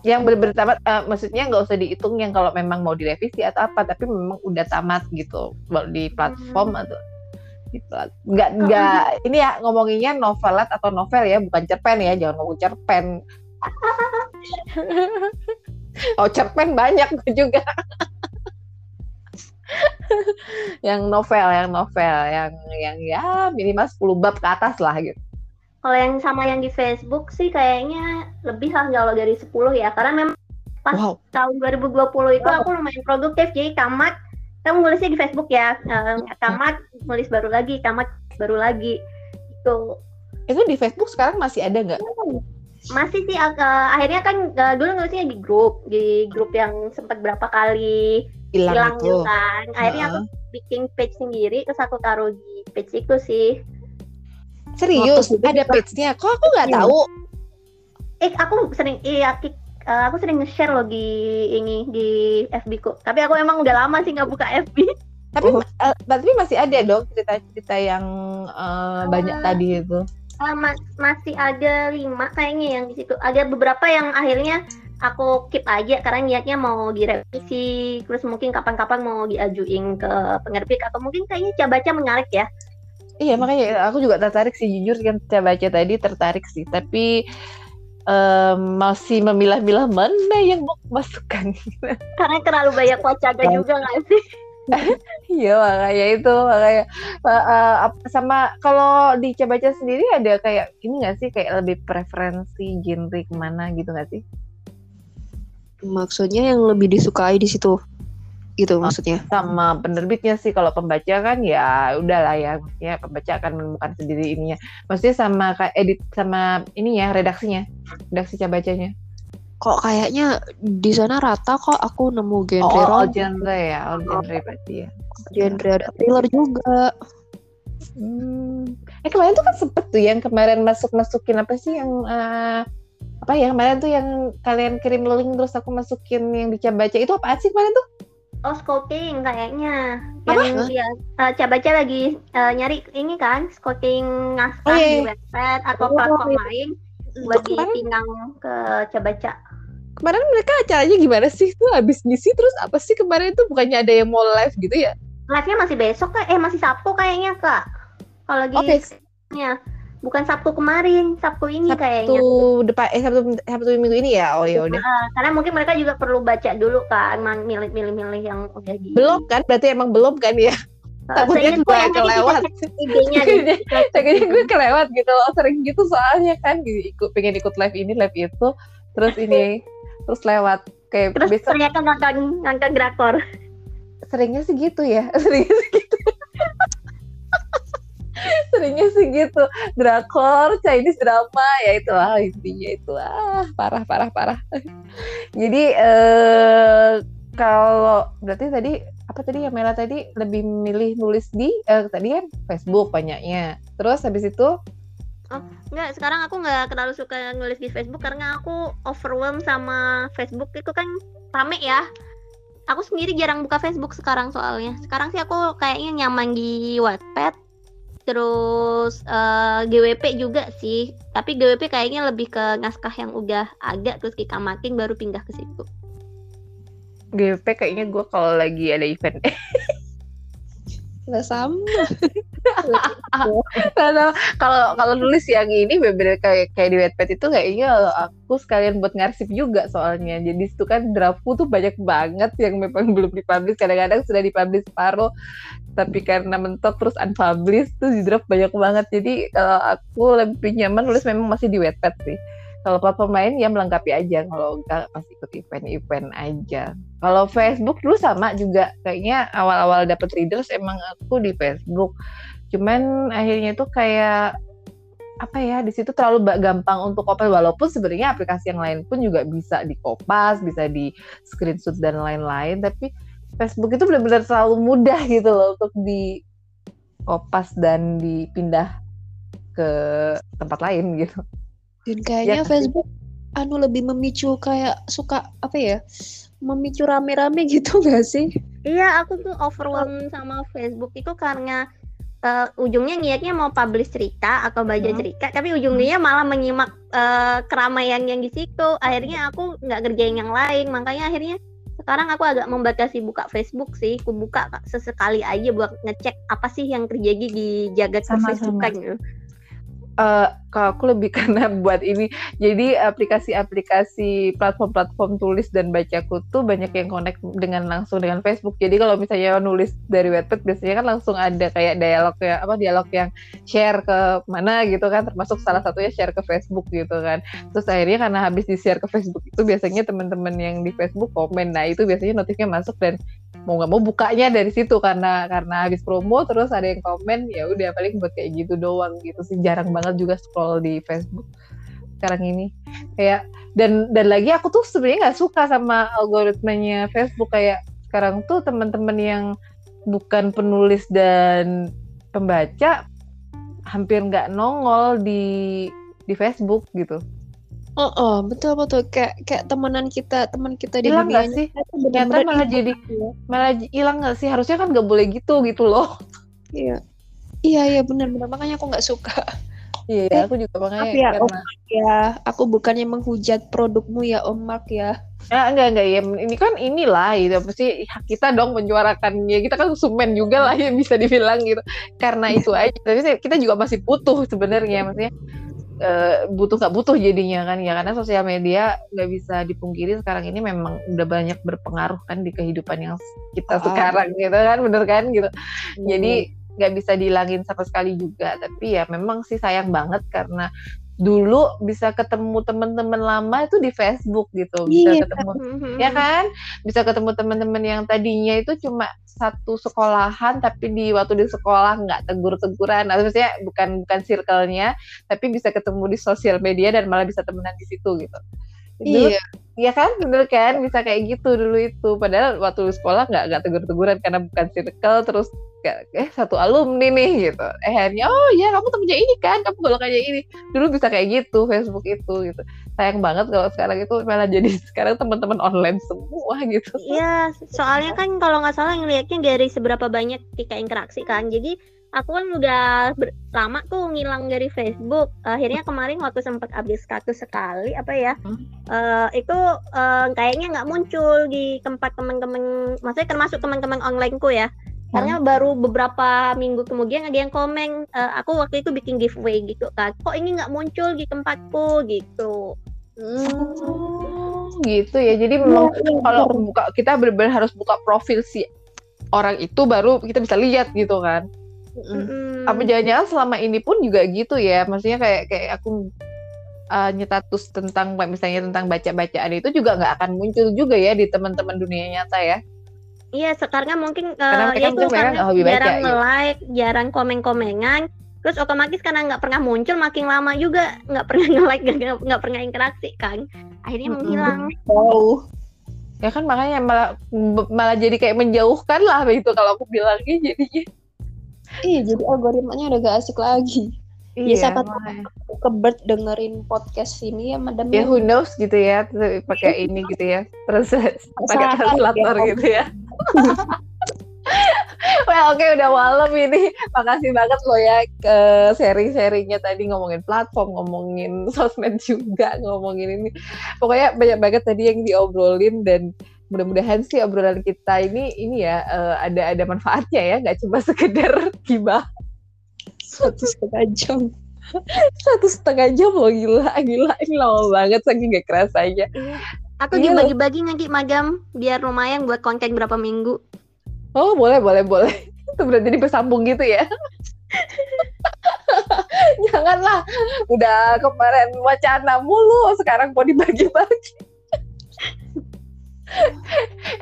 Yang bener-bener tamat, eh, maksudnya nggak usah dihitung yang kalau memang mau direvisi atau apa, tapi memang udah tamat gitu Kalau di platform atau di plat- nggak nggak ini ya ngomonginnya novelat atau novel ya bukan cerpen ya jangan ngomong cerpen. Oh cerpen banyak juga. Yang novel yang novel yang yang ya minimal 10 bab ke atas lah gitu kalau yang sama yang di Facebook sih kayaknya lebih lah kalau dari 10 ya. Karena memang Pas- wow tahun 2020 itu aku lumayan produktif. Jadi tamat, kamu nulisnya di Facebook ya. Tamat, nulis baru lagi, tamat baru lagi. Itu itu di Facebook sekarang masih ada nggak masih sih eh, akhirnya kan eh, dulu nulisnya di grup, di grup yang sempat berapa kali hilang hilang itu gitu kan. Akhirnya aku bikin page sendiri terus aku taruh di page itu sih. Serius Waktu ada page-nya kok aku nggak Iya. tahu Eh aku sering iya eh, aku sering nge-share loh di ini di FB ku. Tapi aku emang udah lama sih nggak buka FB. tapi Oh. eh, tapi masih ada dong cerita-cerita yang eh, banyak Ah. tadi itu Eh, ma- masih ada lima kayaknya yang di situ. Ada beberapa yang akhirnya aku keep aja karena niatnya mau direvisi, terus mungkin kapan-kapan mau diajuin ke penerbit atau mungkin kayaknya baca menarik ya. Iya makanya aku juga tertarik sih jujur yang saya baca tadi tertarik sih tapi em, masih memilah-milah mana yang mau masukkan. Karena terlalu banyak wacana juga nggak sih? Iya makanya itu makanya ap- sama kalau di baca sendiri ada kayak ini nggak sih kayak lebih preferensi genre ke mana gitu nggak sih? Maksudnya yang lebih disukai di situ. Gitu maksudnya. sama penerbitnya sih. Kalau pembaca kan ya udahlah ya. Maksudnya pembaca akan menemukan sendiri ininya. Maksudnya sama kayak edit sama ini ya redaksinya. Redaksi bacanya. Kok kayaknya di sana rata kok aku nemu genre oh, all genre ya all genre berarti ya. Genre ada thriller juga. Hmm. eh kemarin tuh kan sempet tuh yang kemarin masuk masukin apa sih yang eh, apa ya kemarin tuh yang kalian kirim link terus aku masukin yang dicabaca itu apa sih kemarin tuh Oh scouting kayaknya. Apa? Yang ya, eh, Cabaca lagi eh, nyari ini kan scouting naskah Oh, iya, di iya. website atau Oh, platform iya. lain buat dipinang ke Cabaca. kemarin mereka acaranya gimana sih tuh habis ngisi terus apa sih kemarin itu bukannya ada yang mau live gitu ya Live-nya masih besok kak? Eh masih Sabtu kayaknya kak. Kalau lagi Oke, nya bukan Sabtu kemarin, Sabtu ini Sabtu kayaknya. depan eh Sabtu Sabtu minggu ini ya. Oh ya udah. Nah, karena mungkin mereka juga perlu baca dulu kan, man- milih-milih yang udah di. Belum kan? Berarti emang belum kan ya? Eh, Takutnya gue tadi kelewat. deh. Takutnya gue kelewat gitu loh. Sering gitu soalnya kan gitu, ikut pengen ikut live ini live itu terus ini terus lewat kayak Terus besok ternyata nonton nonton drakor. seringnya sih gitu ya. Seringnya sih gitu. Seringnya sih gitu. Drakor Chinese drama ya itu ah intinya itu ah parah parah parah. Jadi eh kalau berarti tadi apa tadi ya Mela tadi? Lebih milih nulis di eh, tadi kan Facebook banyaknya. Terus habis itu? Enggak, sekarang aku nggak terlalu suka nulis di Facebook karena aku overwhelmed sama Facebook. Itu kan rame ya. Aku sendiri jarang buka Facebook sekarang soalnya. Sekarang sih aku kayaknya nyaman di Wattpad. Terus eh, GWP juga sih. Tapi GWP kayaknya lebih ke naskah yang udah ada terus kita makin baru pindah ke situ. GP kayaknya gue kalau lagi ada event Nggak sama. kalau kalau nulis yang ini bener kayak kayak di Wattpad itu kayaknya aku sekalian buat ngarsip juga soalnya. Jadi itu kan draftku tuh banyak banget yang memang belum dipublish. Kadang-kadang sudah dipublish separuh tapi karena mentok terus unpublish tuh di draft banyak banget. Jadi kalau aku lebih nyaman nulis memang masih di Wattpad sih. Kalau platform lain ya melengkapi aja. Kalau enggak pasti ikut event-event aja. Kalau Facebook dulu sama juga. Kayaknya awal-awal dapet readers emang aku di Facebook cuman akhirnya tuh kayak apa ya di situ terlalu gampang untuk kopas walaupun sebenarnya aplikasi yang lain pun juga bisa di kopas bisa di screenshot dan lain-lain tapi Facebook itu benar-benar terlalu mudah gitu loh untuk di kopas dan dipindah ke tempat lain gitu dan kayaknya ya, Facebook anu lebih memicu kayak suka apa ya? Memicu rame-rame gitu gak sih? Iya, aku tuh overwhelmed sama Facebook itu karena uh, ujungnya niatnya mau publish cerita atau baca hmm. cerita, tapi ujungnya malah menyimak uh, keramaian yang di situ. Akhirnya aku nggak kerjain yang lain, makanya akhirnya sekarang aku agak membatasi buka Facebook sih. Aku buka sesekali aja buat ngecek apa sih yang terjadi di jagat Facebook kan. Gitu uh, kalau aku lebih karena buat ini jadi aplikasi-aplikasi platform-platform tulis dan bacaku tuh banyak yang connect dengan langsung dengan Facebook. Jadi kalau misalnya nulis dari Wattpad biasanya kan langsung ada kayak dialog ya apa dialog yang share ke mana gitu kan termasuk salah satunya share ke Facebook gitu kan. Terus akhirnya karena habis di share ke Facebook itu biasanya teman-teman yang di Facebook komen. Nah itu biasanya notifnya masuk dan mau nggak mau bukanya dari situ karena karena habis promo terus ada yang komen ya udah paling buat kayak gitu doang gitu sih. Jarang banget juga scroll di Facebook sekarang ini. Kayak dan dan lagi aku tuh sebenarnya nggak suka sama algoritmanya Facebook. Kayak sekarang tuh teman-teman yang bukan penulis dan pembaca hampir nggak nongol di di Facebook gitu Oh, oh betul betul kayak kayak temenan kita teman kita di hilang nggak sih? Ternyata malah jadi ya. malah hilang nggak sih? Harusnya kan nggak boleh gitu gitu loh. Iya, iya iya benar benar makanya aku nggak suka. Iya, eh, aku juga makanya ya, karena... Om Mark ya, aku bukannya menghujat produkmu ya Om Mark ya. Ya enggak enggak ya, ini kan inilah itu pasti hak kita dong menyuarakannya. Kita kan konsumen juga lah yang bisa dibilang gitu. Karena itu aja. Tapi kita juga masih butuh sebenarnya maksudnya uh, butuh nggak butuh jadinya kan ya karena sosial media nggak bisa dipungkiri sekarang ini memang udah banyak berpengaruh kan di kehidupan yang kita oh, sekarang gitu kan bener kan gitu hmm. jadi nggak bisa dihilangin sama sekali juga tapi ya memang sih sayang banget karena dulu bisa ketemu teman-teman lama itu di Facebook gitu bisa iya. ketemu mm-hmm. ya kan bisa ketemu teman-teman yang tadinya itu cuma satu sekolahan tapi di waktu di sekolah nggak tegur-teguran nah, maksudnya bukan bukan circle-nya tapi bisa ketemu di sosial media dan malah bisa temenan di situ gitu iya Iya kan, bener kan, bisa kayak gitu dulu itu. Padahal waktu sekolah nggak nggak tegur-teguran karena bukan circle, terus eh satu alumni nih gitu. Eh akhirnya, oh ya kamu temennya ini kan, kamu kalau kayak ini. Dulu bisa kayak gitu Facebook itu gitu. Sayang banget kalau sekarang itu malah jadi sekarang teman-teman online semua gitu. Iya, soalnya kan kalau nggak salah ngelihatnya dari seberapa banyak kita interaksi kan. Jadi aku kan udah lama tuh ngilang dari Facebook. Akhirnya kemarin waktu sempat update status sekali apa ya, hmm. uh, itu uh, kayaknya nggak muncul di tempat teman-teman, maksudnya termasuk teman-teman onlineku ya. Karena hmm. baru beberapa minggu kemudian ada yang komen, uh, aku waktu itu bikin giveaway gitu kan. Kok ini nggak muncul di tempatku gitu. Hmm, gitu ya. Jadi memang iya, kalau buka kita benar-benar harus buka profil si orang itu baru kita bisa lihat gitu kan. Mm. Apa jangan-jangan selama ini pun juga gitu ya? Maksudnya kayak kayak aku uh, nyetatus tentang misalnya tentang baca-bacaan itu juga nggak akan muncul juga ya di teman-teman dunia nyata ya? Iya, sekarang mungkin uh, karena ya itu kan hobi baca, jarang ya. like, jarang komen-komengan, terus otomatis karena nggak pernah muncul makin lama juga nggak pernah nge-like nggak nggak pernah interaksi kan akhirnya mm -hmm. menghilang wow ya kan makanya malah malah jadi kayak menjauhkan lah itu kalau aku bilangnya jadinya Iya, jadi algoritmanya udah gak asik lagi. Ya, iya, ya, siapa tahu kebert dengerin podcast ini ya, madam. Ya, who knows gitu ya, pakai ini gitu ya, terus pakai translator ya, gitu ya. well, oke okay, udah malam ini. Makasih banget lo ya ke sharing-sharingnya tadi ngomongin platform, ngomongin sosmed juga, ngomongin ini. Pokoknya banyak banget tadi yang diobrolin dan mudah-mudahan sih obrolan kita ini ini ya uh, ada ada manfaatnya ya nggak cuma sekedar gibah. Satu setengah jam. Satu setengah jam loh gila gila. Ini lama banget saking gak kerasanya aku iya. dibagi-bagi nanti magam biar lumayan buat konten berapa minggu. Oh boleh boleh boleh. Itu berarti bersambung gitu ya? Janganlah. Udah kemarin wacana mulu sekarang mau dibagi-bagi.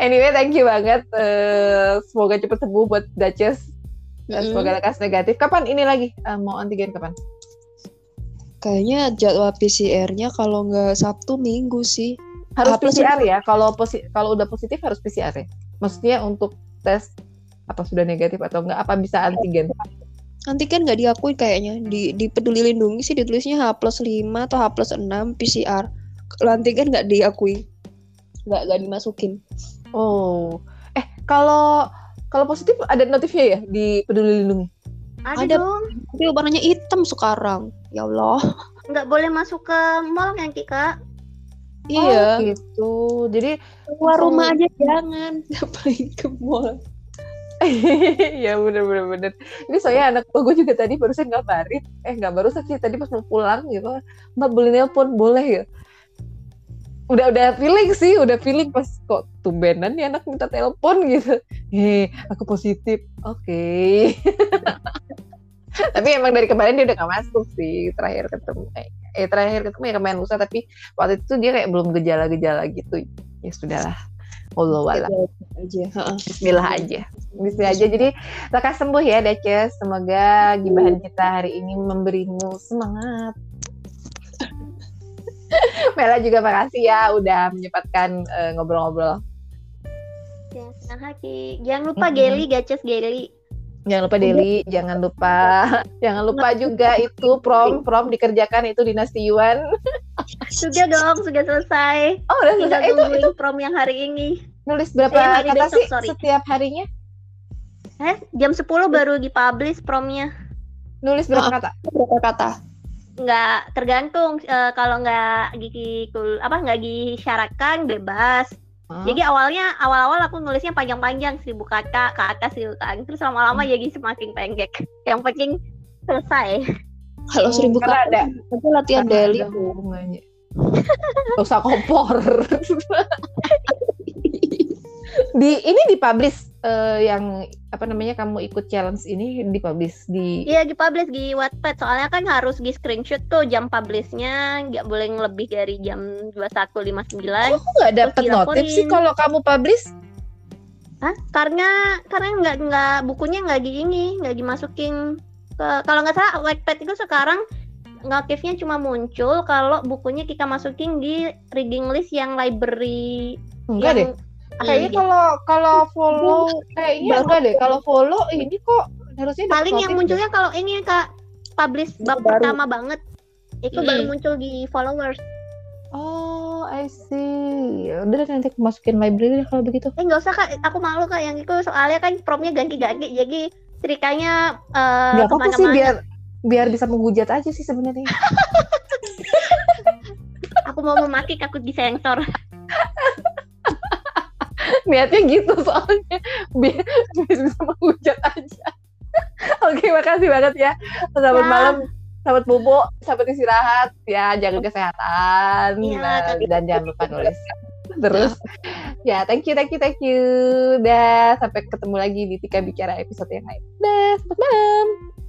Anyway thank you banget uh, semoga cepat sembuh buat Duchess. Dan mm. semoga lekas negatif. Kapan ini lagi? Uh, mau antigen kapan? Kayaknya jadwal PCR-nya kalau nggak Sabtu Minggu sih. Harus apa PCR ya. Kalau posi kalau udah positif harus PCR ya. Maksudnya untuk tes apa sudah negatif atau enggak apa bisa antigen? Antigen nggak diakui kayaknya. Di di Peduli Lindungi sih ditulisnya H plus 5 atau H plus 6 PCR. Kalau antigen nggak diakui. Nggak nggak dimasukin. Oh. Eh, kalau kalau positif ada notifnya ya di Peduli Lindungi? Ada, ada dong. Tapi warnanya hitam sekarang. Ya Allah. Nggak boleh masuk ke mall yang Kak? Iya. Oh, gitu. Jadi keluar rumah aja jangan. Ngapain ke mall? Iya bener bener bener. Ini saya anak gue juga tadi barusan ngabarin. Eh nggak barusan sih tadi pas mau pulang gitu. Mbak boleh nelpon boleh ya? Udah udah feeling sih, udah feeling pas kok tumbenan nih anak minta telepon gitu. Hei, aku positif. Oke. Okay. tapi emang dari kemarin dia udah gak masuk sih terakhir ketemu eh, eh terakhir ketemu ya kemarin lusa tapi waktu itu dia kayak belum gejala-gejala gitu. Ya sudahlah. Allah wala aja Bismillah aja. Bismillah aja. Jadi lekas sembuh ya Dace semoga gibahan kita hari ini memberimu semangat. Mela juga makasih ya udah menyempatkan uh, ngobrol-ngobrol. Ya senang hati. Jangan lupa mm -hmm. Geli Gaces Geli Jangan lupa Deli, jangan lupa jangan lupa juga itu prom prom dikerjakan itu dinasti Yuan. sudah dong, sudah selesai. Oh, udah selesai. Itu, itu prom yang hari ini. Nulis berapa eh, hari kata besok, sih sorry. setiap harinya? Eh, jam 10 baru dipublish promnya. Nulis berapa oh, kata? Berapa kata? Nggak tergantung uh, kalau nggak gigi apa nggak disyaratkan bebas jadi awalnya awal-awal aku nulisnya panjang-panjang seribu kata ke atas seribu kata terus lama-lama hmm. jadi semakin pendek. Yang penting selesai. Kalau hmm, seribu kata ada itu latihan daily hubungannya. Gak usah kompor. di ini dipublish uh, yang apa namanya kamu ikut challenge ini dipublish di Iya dipublish di Wattpad. Soalnya kan harus di screenshot tuh jam publishnya. Nggak boleh lebih dari jam 21.59 Oh nggak dapet notif sih kalau kamu publish. Hah? Karena karena nggak nggak bukunya nggak di ini nggak dimasukin ke kalau nggak salah Wattpad itu sekarang notifnya cuma muncul kalau bukunya kita masukin di reading list yang library enggak yang, deh kayaknya iya. kalau kalau follow kayaknya enggak deh. Kalau follow. ini kok harusnya paling yang munculnya kalau ini kak. Publish bab baru. pertama banget. Itu mm. baru muncul di followers. Oh I see. Ya udah nanti aku masukin library deh kalau begitu. Eh nggak usah kak. Aku malu kak yang itu. Soalnya kan promnya ganti-ganti. Jadi ceritanya uh, nggak apa-apa sih biar biar bisa menghujat aja sih sebenarnya. Aku mau memaki aku disensor niatnya gitu soalnya. Biar bisa menghujat aja. Oke makasih banget ya. Selamat ya. malam selamat bobo selamat istirahat. Ya jaga kesehatan ya, nah, dan jangan lupa nulis. Terus? Ya thank you thank you thank you. Dah sampai ketemu lagi di Tika Bicara episode yang lain. Dah selamat malam